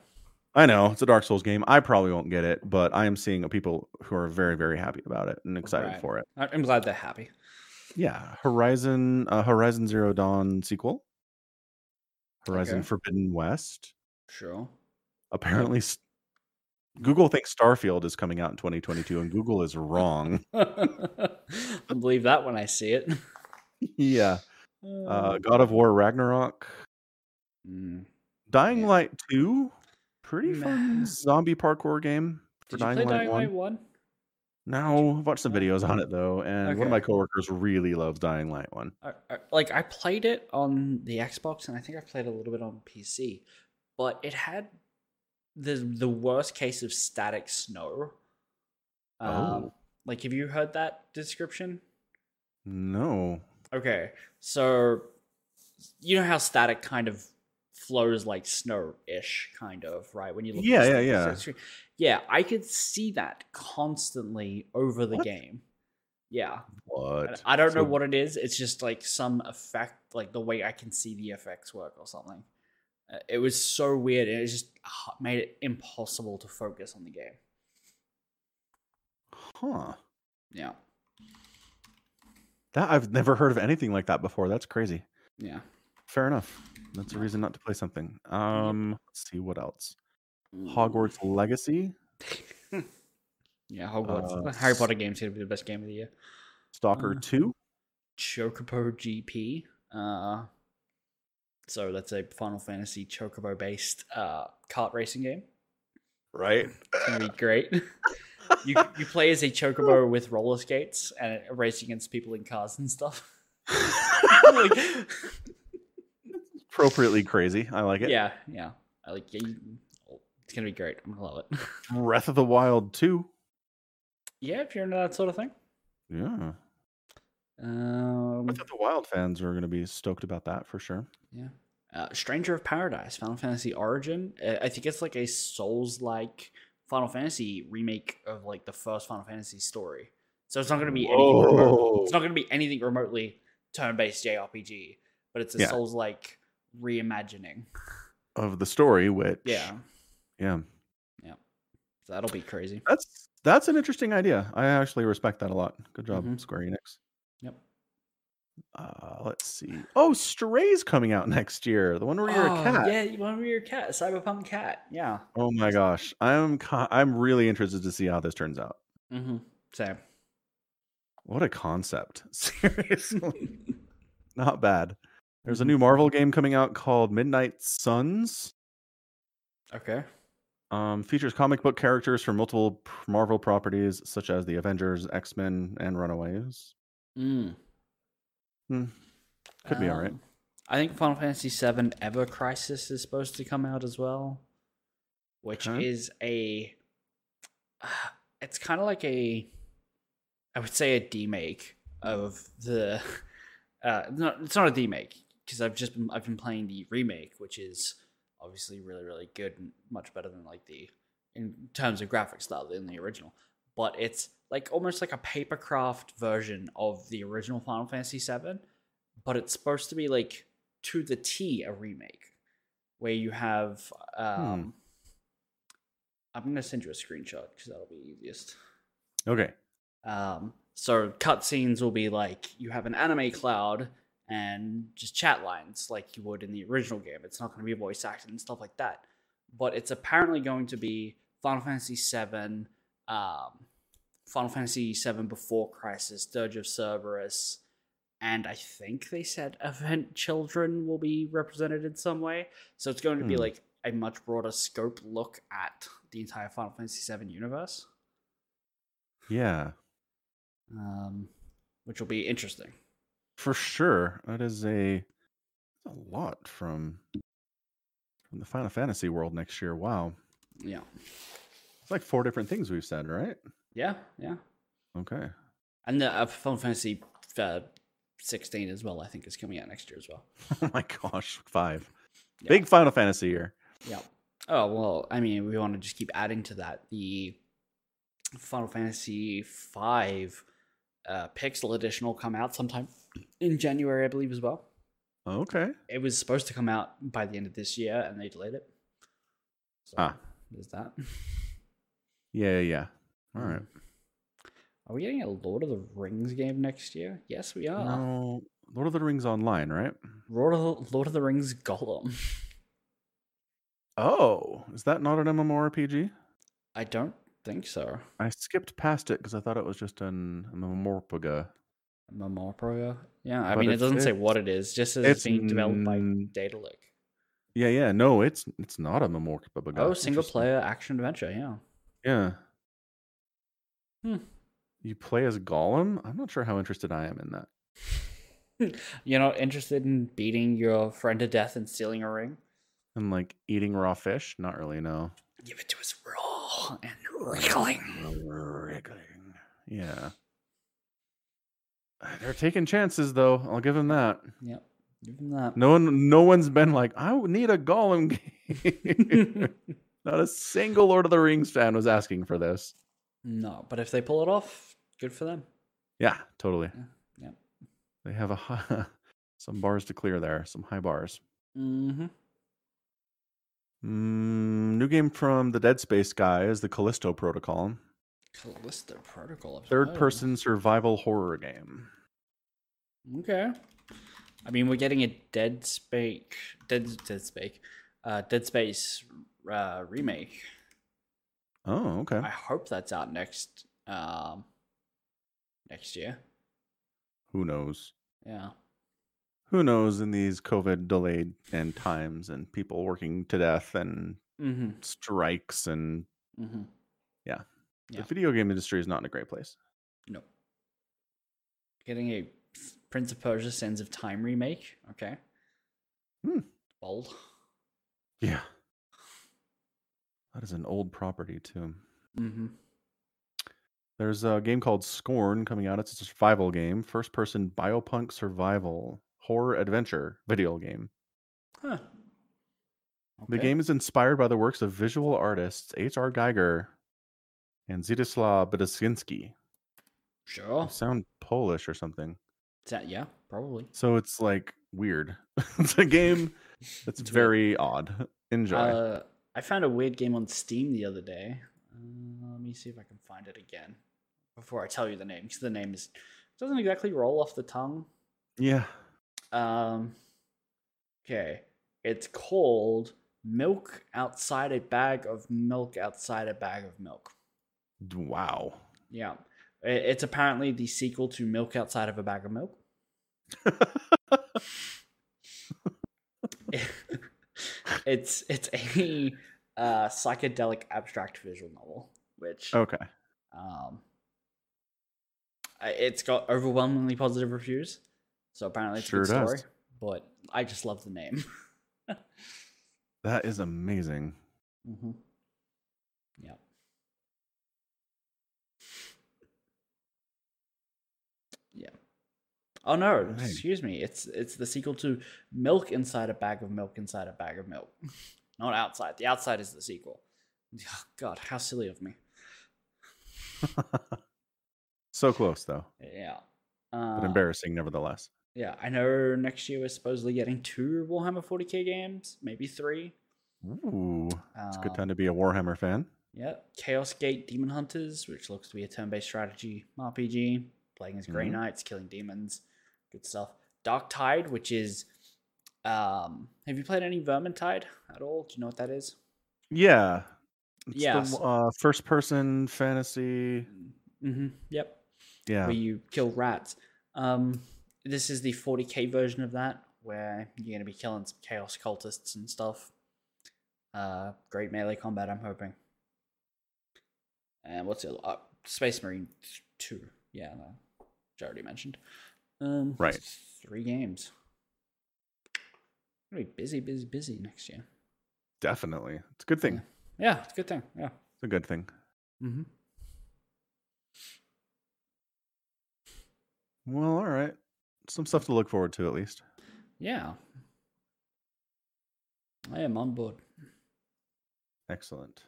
Speaker 2: I know it's a Dark Souls game. I probably won't get it, but I am seeing people who are very, very happy about it and excited
Speaker 1: Right.
Speaker 2: for it.
Speaker 1: I- I'm glad they're happy.
Speaker 2: Yeah, Horizon, uh, Horizon Zero Dawn sequel, Horizon
Speaker 1: Okay.
Speaker 2: Forbidden West.
Speaker 1: Sure.
Speaker 2: Apparently, Google thinks Starfield is coming out in 2022, and Google is wrong. (laughs)
Speaker 1: I'll believe that when I see it.
Speaker 2: yeah, (laughs) uh, God of War Ragnarok,
Speaker 1: Mm.
Speaker 2: Dying
Speaker 1: Yeah.
Speaker 2: Light Two, pretty fun zombie parkour game for
Speaker 1: Did you
Speaker 2: Dying
Speaker 1: play
Speaker 2: Light
Speaker 1: Dying
Speaker 2: One.
Speaker 1: Light One?
Speaker 2: No, I've watched some videos on it though, and one of my coworkers really loves Dying Light One.
Speaker 1: I, I, like I played it on the Xbox, and I think I played a little bit on PC, but it had the the worst case of static snow. Um,
Speaker 2: Oh.
Speaker 1: like have you heard that description?
Speaker 2: No.
Speaker 1: Okay, so you know how static kind of flows like snow-ish, kind of, right? When you look, at
Speaker 2: Yeah,
Speaker 1: the
Speaker 2: yeah, yeah.
Speaker 1: yeah. I could see that constantly over the
Speaker 2: What?
Speaker 1: game. Yeah,
Speaker 2: What?
Speaker 1: I don't know what it is. It's just like some effect, like the way I can see the effects work or something. Uh, It was so weird, and it just made it impossible to focus on the game.
Speaker 2: Huh.
Speaker 1: Yeah,
Speaker 2: That I've never heard of anything like that before. That's crazy.
Speaker 1: yeah.
Speaker 2: Fair enough. That's a reason not to play something. Um, let's see what else. Hogwarts Legacy,
Speaker 1: yeah, Hogwarts.
Speaker 2: Uh,
Speaker 1: Harry Potter game's gonna be the best game of the year.
Speaker 2: Stalker
Speaker 1: Uh,
Speaker 2: 2.
Speaker 1: Chocobo GP. Uh, so that's a Final Fantasy Chocobo based uh, kart racing game.
Speaker 2: Right.
Speaker 1: It's gonna be great. (laughs) you you play as a Chocobo with roller skates and race against people in cars and stuff. (laughs) Like,
Speaker 2: Appropriately crazy. I like it.
Speaker 1: yeah, yeah. I like yeah, you- it's gonna be great. I'm gonna love it. (laughs)
Speaker 2: Breath of the Wild 2.
Speaker 1: yeah, if you're into that sort of thing.
Speaker 2: Yeah.
Speaker 1: Um,
Speaker 2: I thought the Wild fans are going to be stoked about that for sure.
Speaker 1: Yeah. Uh, Stranger of Paradise, Final Fantasy Origin. Uh, I think it's like a Souls like Final Fantasy remake of like the first Final Fantasy story. So it's not going to be anything. Remote, it's not to be anything remotely turn-based JRPG, but it's a
Speaker 2: Yeah.
Speaker 1: Souls like reimagining.
Speaker 2: Of the story, which
Speaker 1: Yeah.
Speaker 2: yeah, yeah.
Speaker 1: So that'll be crazy.
Speaker 2: that's that's an interesting idea. I actually respect that a lot. Good job,
Speaker 1: Mhm.
Speaker 2: Square Enix.
Speaker 1: Yep.
Speaker 2: Uh, let's see. Oh, Stray's coming out (laughs) next year. The one where you're
Speaker 1: Oh,
Speaker 2: a cat.
Speaker 1: Yeah, you want to be your cat, Cyberpunk cat. Yeah.
Speaker 2: Oh my gosh, I'm I'm really interested to see how this turns out.
Speaker 1: Mm-hmm. Same.
Speaker 2: What a concept! (laughs) Seriously, (laughs) not bad. There's a
Speaker 1: Mhm.
Speaker 2: new Marvel game coming out called Midnight Suns.
Speaker 1: Okay.
Speaker 2: Um, features comic book characters from multiple Marvel properties such as the Avengers, X Men, and Runaways.
Speaker 1: Mm.
Speaker 2: Hmm. Could be all right.
Speaker 1: Um, I think Final Fantasy VII Ever Crisis is supposed to come out as well, which
Speaker 2: Okay.
Speaker 1: is a. (sighs) It's kind of like a, I would say a demake of the. (laughs) Uh, no, it's not a demake because I've just been I've been playing the remake, which is obviously really really good and much better than like the in terms of graphic style than the original. But it's like almost like a papercraft version of the original Final Fantasy VII but it's supposed to be like to the T a remake where you have um I'm gonna send you a screenshot because that'll be easiest.
Speaker 2: Okay.
Speaker 1: Um so cutscenes will be like you have an anime cloud and just chat lines like you would in the original game. It's not gonna be voice acting and stuff like that. But it's apparently going to be Final Fantasy VII um Final Fantasy VII Before Crisis, Dirge of Cerberus, and I think they said Advent Children will be represented in some way. So it's going to be
Speaker 2: Hmm.
Speaker 1: like a much broader scope look at the entire Final Fantasy VII universe,
Speaker 2: Yeah,
Speaker 1: um, which will be interesting.
Speaker 2: For sure. That is a a lot from from the Final Fantasy world next year. Wow,
Speaker 1: Yeah,
Speaker 2: it's like four different things we've said, right?
Speaker 1: yeah, yeah.
Speaker 2: Okay.
Speaker 1: And the uh, Final Fantasy uh, 16 as well, I think, is coming out next year as well. (laughs)
Speaker 2: Oh my gosh, five.
Speaker 1: Yeah.
Speaker 2: Big Final Fantasy year.
Speaker 1: Yeah. Oh well, I mean, we want to just keep adding to that. The Final Fantasy Five uh, Pixel Edition will come out sometime in January, I believe, as well.
Speaker 2: Okay.
Speaker 1: It was supposed to come out by the end of this year, and they delayed it. So
Speaker 2: Ah.
Speaker 1: there's that. (laughs)
Speaker 2: Yeah, yeah. All right.
Speaker 1: Are we getting a Lord of the Rings game next year? Yes, we are.
Speaker 2: No, Lord of the Rings Online, right?
Speaker 1: Lord of the, Lord of the Rings Gollum. (laughs)
Speaker 2: Oh, is that not an MMORPG?
Speaker 1: I don't think so.
Speaker 2: I skipped past it because I thought it was just an MMORPG.
Speaker 1: Memorpro. Yeah, I
Speaker 2: But
Speaker 1: mean, it doesn't say what it is. Just says it's,
Speaker 2: it's
Speaker 1: being developed by Daedalic.
Speaker 2: Yeah, yeah. No, it's it's not a MMORPG.
Speaker 1: Oh, single player action adventure. Yeah.
Speaker 2: Yeah.
Speaker 1: Hmm.
Speaker 2: You play as Gollum? I'm not sure how interested I am in that. (laughs)
Speaker 1: You're not interested in beating your friend to death and stealing a ring?
Speaker 2: And like eating raw fish? Not really, no.
Speaker 1: Give it to us raw and wriggling.
Speaker 2: Wriggling. Yeah. They're taking chances though. I'll give them that.
Speaker 1: Yep. Give him that.
Speaker 2: No one no one's been like, I need a Gollum (laughs) game. Not a single Lord of the Rings fan was asking for this.
Speaker 1: no, but if they pull it off, good for them.
Speaker 2: Yeah, totally.
Speaker 1: Yeah, yeah.
Speaker 2: They have a high, (laughs) some bars to clear there, some high bars.
Speaker 1: Mm-hmm.
Speaker 2: Mm, new game from the Dead Space guys, the Callisto Protocol.
Speaker 1: Callisto Protocol.
Speaker 2: Third person survival horror game.
Speaker 1: Okay. I mean, we're getting a Dead Space, Dead Dead Space, uh, Dead Space uh, remake.
Speaker 2: Oh, okay.
Speaker 1: I hope that's out next um, next year.
Speaker 2: Who knows?
Speaker 1: Yeah.
Speaker 2: Who knows in these COVID delayed and times and people working to death and
Speaker 1: Mm-hmm.
Speaker 2: strikes and
Speaker 1: Mm-hmm. Yeah.
Speaker 2: The video game industry is not in a great place.
Speaker 1: No. Getting a Prince of Persia: Sands of Time remake. Okay.
Speaker 2: Hmm.
Speaker 1: Bold.
Speaker 2: Yeah. That is an old property too.
Speaker 1: Mm-hmm.
Speaker 2: There's a game called Scorn coming out. It's a survival game, first person biopunk survival horror adventure video game.
Speaker 1: Huh.
Speaker 2: The game is inspired by the works of visual artists H.R. Geiger and Zdzisław Beksiński.
Speaker 1: Sure.
Speaker 2: They sound Polish or something.
Speaker 1: Is that- yeah, probably.
Speaker 2: So it's like weird. (laughs) it's a game (laughs) that's
Speaker 1: It's weird.
Speaker 2: very odd. Enjoy.
Speaker 1: Uh, I found a weird game on Steam the other day. Uh, let me see if I can find it again before I tell you the name, because the name is doesn't exactly roll off the tongue.
Speaker 2: yeah.
Speaker 1: Um, okay, it's called "Milk Outside a Bag of Milk Outside a Bag of Milk."
Speaker 2: Wow.
Speaker 1: Yeah, it's apparently the sequel to "Milk Outside of a Bag of Milk." (laughs) it's it's a uh, psychedelic abstract visual novel, which
Speaker 2: okay.
Speaker 1: um, it's got overwhelmingly positive reviews. So apparently it's
Speaker 2: Sure
Speaker 1: a good
Speaker 2: does.
Speaker 1: story. But I just love the name. (laughs)
Speaker 2: That is amazing.
Speaker 1: mm-hmm. Yeah. Yeah. Oh no!
Speaker 2: Right.
Speaker 1: Excuse me. It's it's the sequel to Milk Inside a Bag of Milk Inside a Bag of Milk, (laughs) not outside. The outside is the sequel. (laughs) Oh, God, how silly of me. (laughs)
Speaker 2: so close though,
Speaker 1: Yeah.
Speaker 2: but
Speaker 1: Uh,
Speaker 2: embarrassing nevertheless.
Speaker 1: Yeah, I know next year we're supposedly getting two Warhammer 40k games, maybe three.
Speaker 2: Ooh, it's a good
Speaker 1: Um,
Speaker 2: time to be a Warhammer fan.
Speaker 1: Yeah, Chaos Gate Demon Hunters, which looks to be a turn-based strategy RPG, playing as Grey
Speaker 2: Mhm.
Speaker 1: Knights, killing demons, good stuff. Dark Tide, which is, um, have you played any Vermintide at all? Do you know what that is?
Speaker 2: Yeah. It's
Speaker 1: Yeah,
Speaker 2: the uh, first person fantasy.
Speaker 1: Mm-hmm. Yep.
Speaker 2: Yeah.
Speaker 1: Where you kill rats. Um, this is the 40k version of that, where you're gonna be killing some chaos cultists and stuff. Uh, great melee combat. I'm hoping. And what's it? Uh, Space Marine Two. Yeah, no, which I already mentioned. Um,
Speaker 2: Right.
Speaker 1: Three games. Be busy, busy, busy next year.
Speaker 2: Definitely. It's a good thing.
Speaker 1: Yeah, it's a good thing. Yeah.
Speaker 2: It's a good thing.
Speaker 1: Mm-hmm.
Speaker 2: Well, all right. Some stuff to look forward to at least.
Speaker 1: Yeah. I am on board.
Speaker 2: Excellent.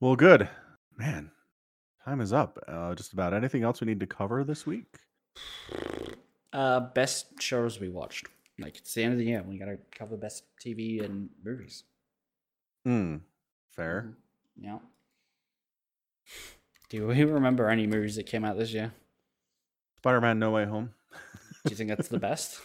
Speaker 2: Well, good. Man, time is up. Uh, just about anything else we need to cover this week?
Speaker 1: Uh, best shows we watched. Like it's the end of the year, we gotta cover best TV and movies.
Speaker 2: Hmm. Fair.
Speaker 1: Mhm. Yeah. Do we remember any movies that came out this year?
Speaker 2: Spider Man No Way Home.
Speaker 1: Do you think that's the best?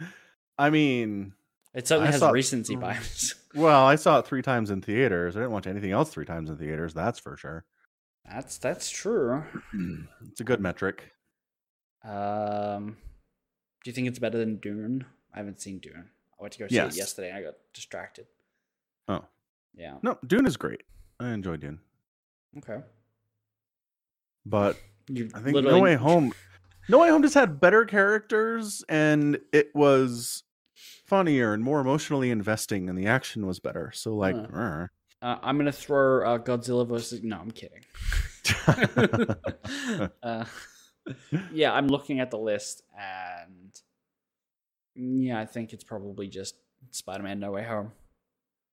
Speaker 1: (laughs)
Speaker 2: I mean,
Speaker 1: It certainly
Speaker 2: I
Speaker 1: has recency bias.
Speaker 2: well, I saw it three times in theaters. I didn't watch anything else three times in theaters. That's for sure.
Speaker 1: That's that's true. (clears throat)
Speaker 2: it's a good metric.
Speaker 1: Um, do you think it's better than Dune? I haven't seen Dune. I went to go see
Speaker 2: Yes.
Speaker 1: it yesterday. and I got distracted.
Speaker 2: Oh.
Speaker 1: Yeah.
Speaker 2: No, Dune is great. I enjoy Dune.
Speaker 1: Okay.
Speaker 2: But (laughs)
Speaker 1: You
Speaker 2: I think
Speaker 1: literally
Speaker 2: No Way Home. No Way Home just had better characters, and it was funnier and more emotionally investing, and the action was better. So, like,
Speaker 1: Huh. Uh, I'm gonna throw uh, Godzilla versus. No, I'm kidding. (laughs) (laughs) uh, yeah, I'm looking at the list, and yeah, I think it's probably just Spider-Man: No Way Home.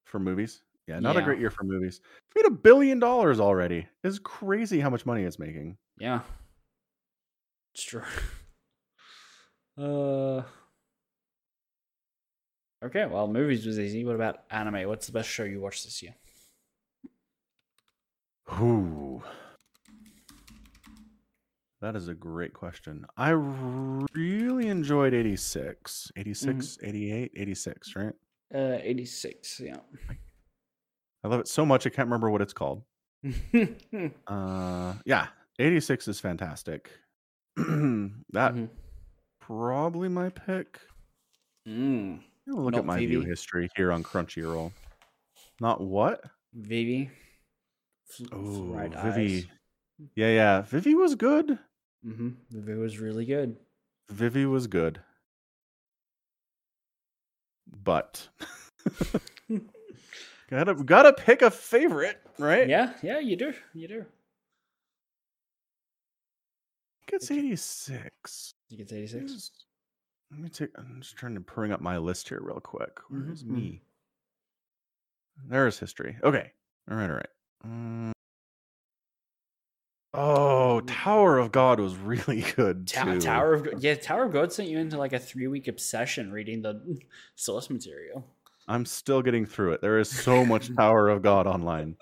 Speaker 2: for movies, yeah, not a great year for movies. It's made a billion dollars already. It's crazy how much money it's making.
Speaker 1: Yeah, it's true. (laughs) Uh. Okay, well, movies was easy. What about anime? What's the best show you watched this year?
Speaker 2: Ooh. That is a great question. I really enjoyed 86, 86, 88, 86, right?
Speaker 1: Uh, 86. Yeah.
Speaker 2: I love it so much I can't remember what it's called. (laughs) Uh yeah, 86 is fantastic. (clears throat) that
Speaker 1: Mhm.
Speaker 2: probably my pick.
Speaker 1: Mm.
Speaker 2: Look
Speaker 1: Not
Speaker 2: at my view history here on Crunchyroll. Not what?
Speaker 1: Vivy.
Speaker 2: Oh,
Speaker 1: Fried
Speaker 2: Vivy. Yeah, yeah. Vivy was good.
Speaker 1: Mm-hmm. Vivy was really good.
Speaker 2: Vivy was good. But (laughs) gotta gotta pick a favorite, right?
Speaker 1: Yeah, yeah, you do. You do.
Speaker 2: It's 86.
Speaker 1: You get 86.
Speaker 2: Let me take. I'm just trying to bring up my list here real quick. Where's
Speaker 1: Mhm.
Speaker 2: me? There's history. Okay. All right. All right. Mm. Oh, Tower of God was really (laughs) good
Speaker 1: Ta-
Speaker 2: too.
Speaker 1: Tower of God. Yeah, Tower of God sent you into like a three week obsession reading the (laughs) source material.
Speaker 2: I'm still getting through it. There is so much (laughs) Tower of God online.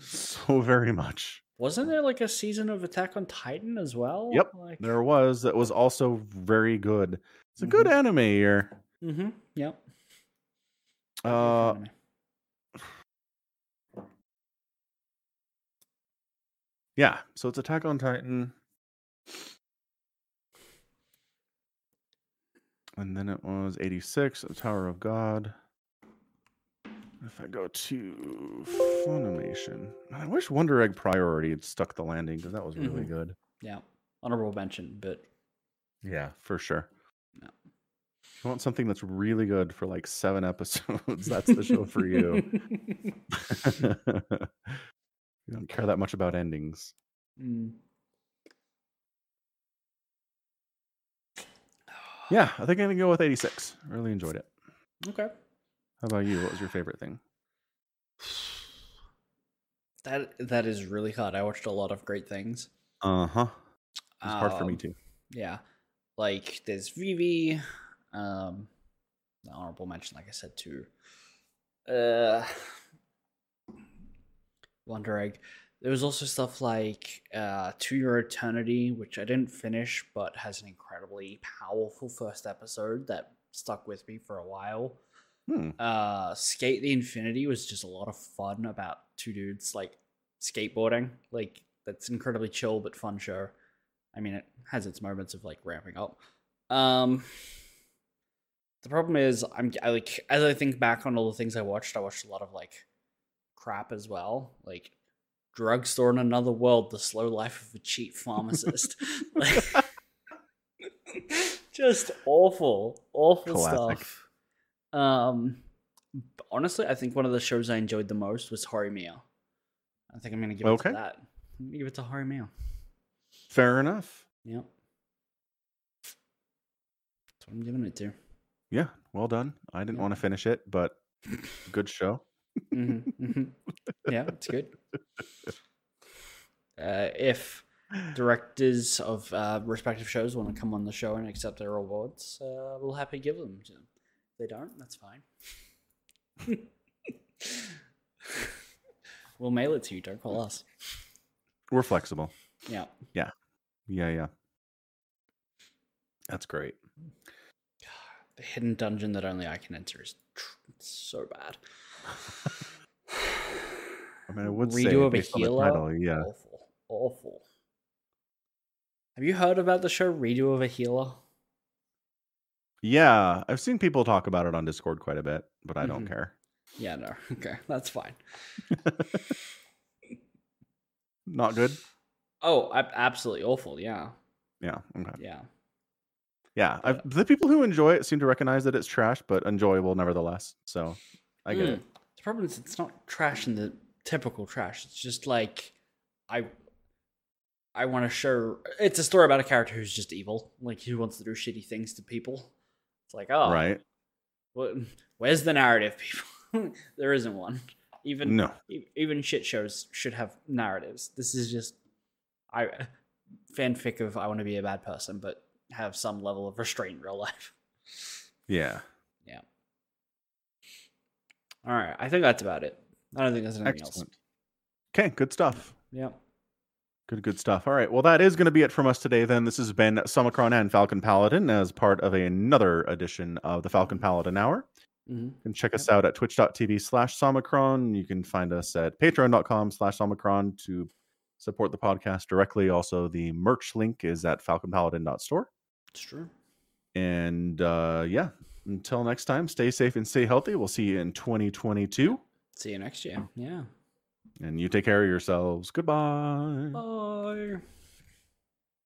Speaker 2: So very much.
Speaker 1: Wasn't there like a season of Attack on Titan as well?
Speaker 2: Yep,
Speaker 1: Like,
Speaker 2: There was that was also very good. It's a good anime year.
Speaker 1: Mm-hmm. Yep.
Speaker 2: Uh, yeah. So it's Attack on Titan. And then it was 86, The Tower of God. If I go to Funimation, I wish Wonder Egg Priority had stuck the landing because that was really
Speaker 1: Mhm.
Speaker 2: good.
Speaker 1: yeah. Honorable mention, but
Speaker 2: Yeah, for sure. If you want something that's really good for like seven (laughs) episodes, that's the show for you. (laughs) (laughs) you don't care that much about endings.
Speaker 1: Mm.
Speaker 2: Yeah, I think I'm gonna go with 86. Really enjoyed it.
Speaker 1: Okay.
Speaker 2: How about you? What was your favorite thing? (sighs)
Speaker 1: That that is really hard. I watched a lot of great things.
Speaker 2: Uh huh. It's hard for me
Speaker 1: Um,
Speaker 2: too.
Speaker 1: Yeah. Like there's Vivy, um the honorable mention, like I said, too. Uh Wonder Egg. There was also stuff like uh To Your Eternity, which I didn't finish, but has an incredibly powerful first episode that stuck with me for a while.
Speaker 2: Hmm.
Speaker 1: Uh Skate the Infinity was just a lot of fun about two dudes like skateboarding. Like that's incredibly chill but fun show. I mean, it has its moments of like ramping up. Um, the problem is, I'm I, like as I think back on all the things I watched, I watched a lot of like crap as well, like drugstore in another world, the slow life of a cheat pharmacist. like, (laughs) (laughs) just awful, awful
Speaker 2: Classic.
Speaker 1: stuff. Um, honestly, I think one of the shows I enjoyed the most was Horimiya. I think I'm gonna give it
Speaker 2: Okay.
Speaker 1: to that. I'm gonna give it to Horimiya.
Speaker 2: Fair enough.
Speaker 1: Yep. That's what I'm giving it to.
Speaker 2: Yeah, well done. I didn't
Speaker 1: Yeah.
Speaker 2: want to finish it, but good show.
Speaker 1: Hmm hmm Yeah, it's good. (laughs) Uh, if directors of uh, respective shows want to come on the show and accept their awards, uh, we'll happily give them to them. If they don't, that's fine. (laughs) we'll mail it to you. Don't call us.
Speaker 2: We're flexible.
Speaker 1: Yeah.
Speaker 2: Yeah. Yeah, yeah. That's great. (sighs)
Speaker 1: The hidden dungeon that only I can enter is tr- so bad. (sighs)
Speaker 2: I mean, I would say
Speaker 1: Redo of a
Speaker 2: based the
Speaker 1: healer.
Speaker 2: title, yeah.
Speaker 1: Awful. Awful. Have you heard about the show Redo of a Healer?
Speaker 2: Yeah, I've seen people talk about it on Discord quite a bit, but I don't
Speaker 1: Mhm.
Speaker 2: care.
Speaker 1: Yeah, no. (laughs) Okay, that's fine. (laughs)
Speaker 2: Not good.
Speaker 1: Oh, absolutely awful. Yeah.
Speaker 2: Yeah. Okay.
Speaker 1: Yeah.
Speaker 2: Yeah. I've, the people who enjoy it seem to recognize that it's trash, but enjoyable nevertheless. So I get
Speaker 1: Mm.
Speaker 2: it.
Speaker 1: The problem is it's not trash in the typical trash. It's just like I I want to show it's a story about a character who's just evil, like who wants to do shitty things to people. It's like, oh,
Speaker 2: Right?
Speaker 1: What, where's the narrative, people? (laughs) there isn't one. Even
Speaker 2: No.
Speaker 1: even shit shows should have narratives. This is just I fanfic of I want to be a bad person, but have some level of restraint in real life.
Speaker 2: Yeah.
Speaker 1: All right, I think that's about it. I don't think there's anything
Speaker 2: Excellent. Okay. Good stuff.
Speaker 1: else. Yeah.
Speaker 2: Good, good stuff. All right. Well, that is going to be it from us today. Then this has been Summicron and Falcon Paladin as part of another edition of the Falcon Paladin Hour.
Speaker 1: hmm
Speaker 2: You can check us out at twitch.tv slash Somicron. You can find us at patreon.com slash Somicron to support the podcast directly. Also, the merch link is at falconpaladin.store.
Speaker 1: It's true.
Speaker 2: And uh, yeah, until next time, stay safe and stay healthy. We'll see you in 2022.
Speaker 1: See you next year. Yeah.
Speaker 2: And you take care of yourselves. Goodbye.
Speaker 1: Bye.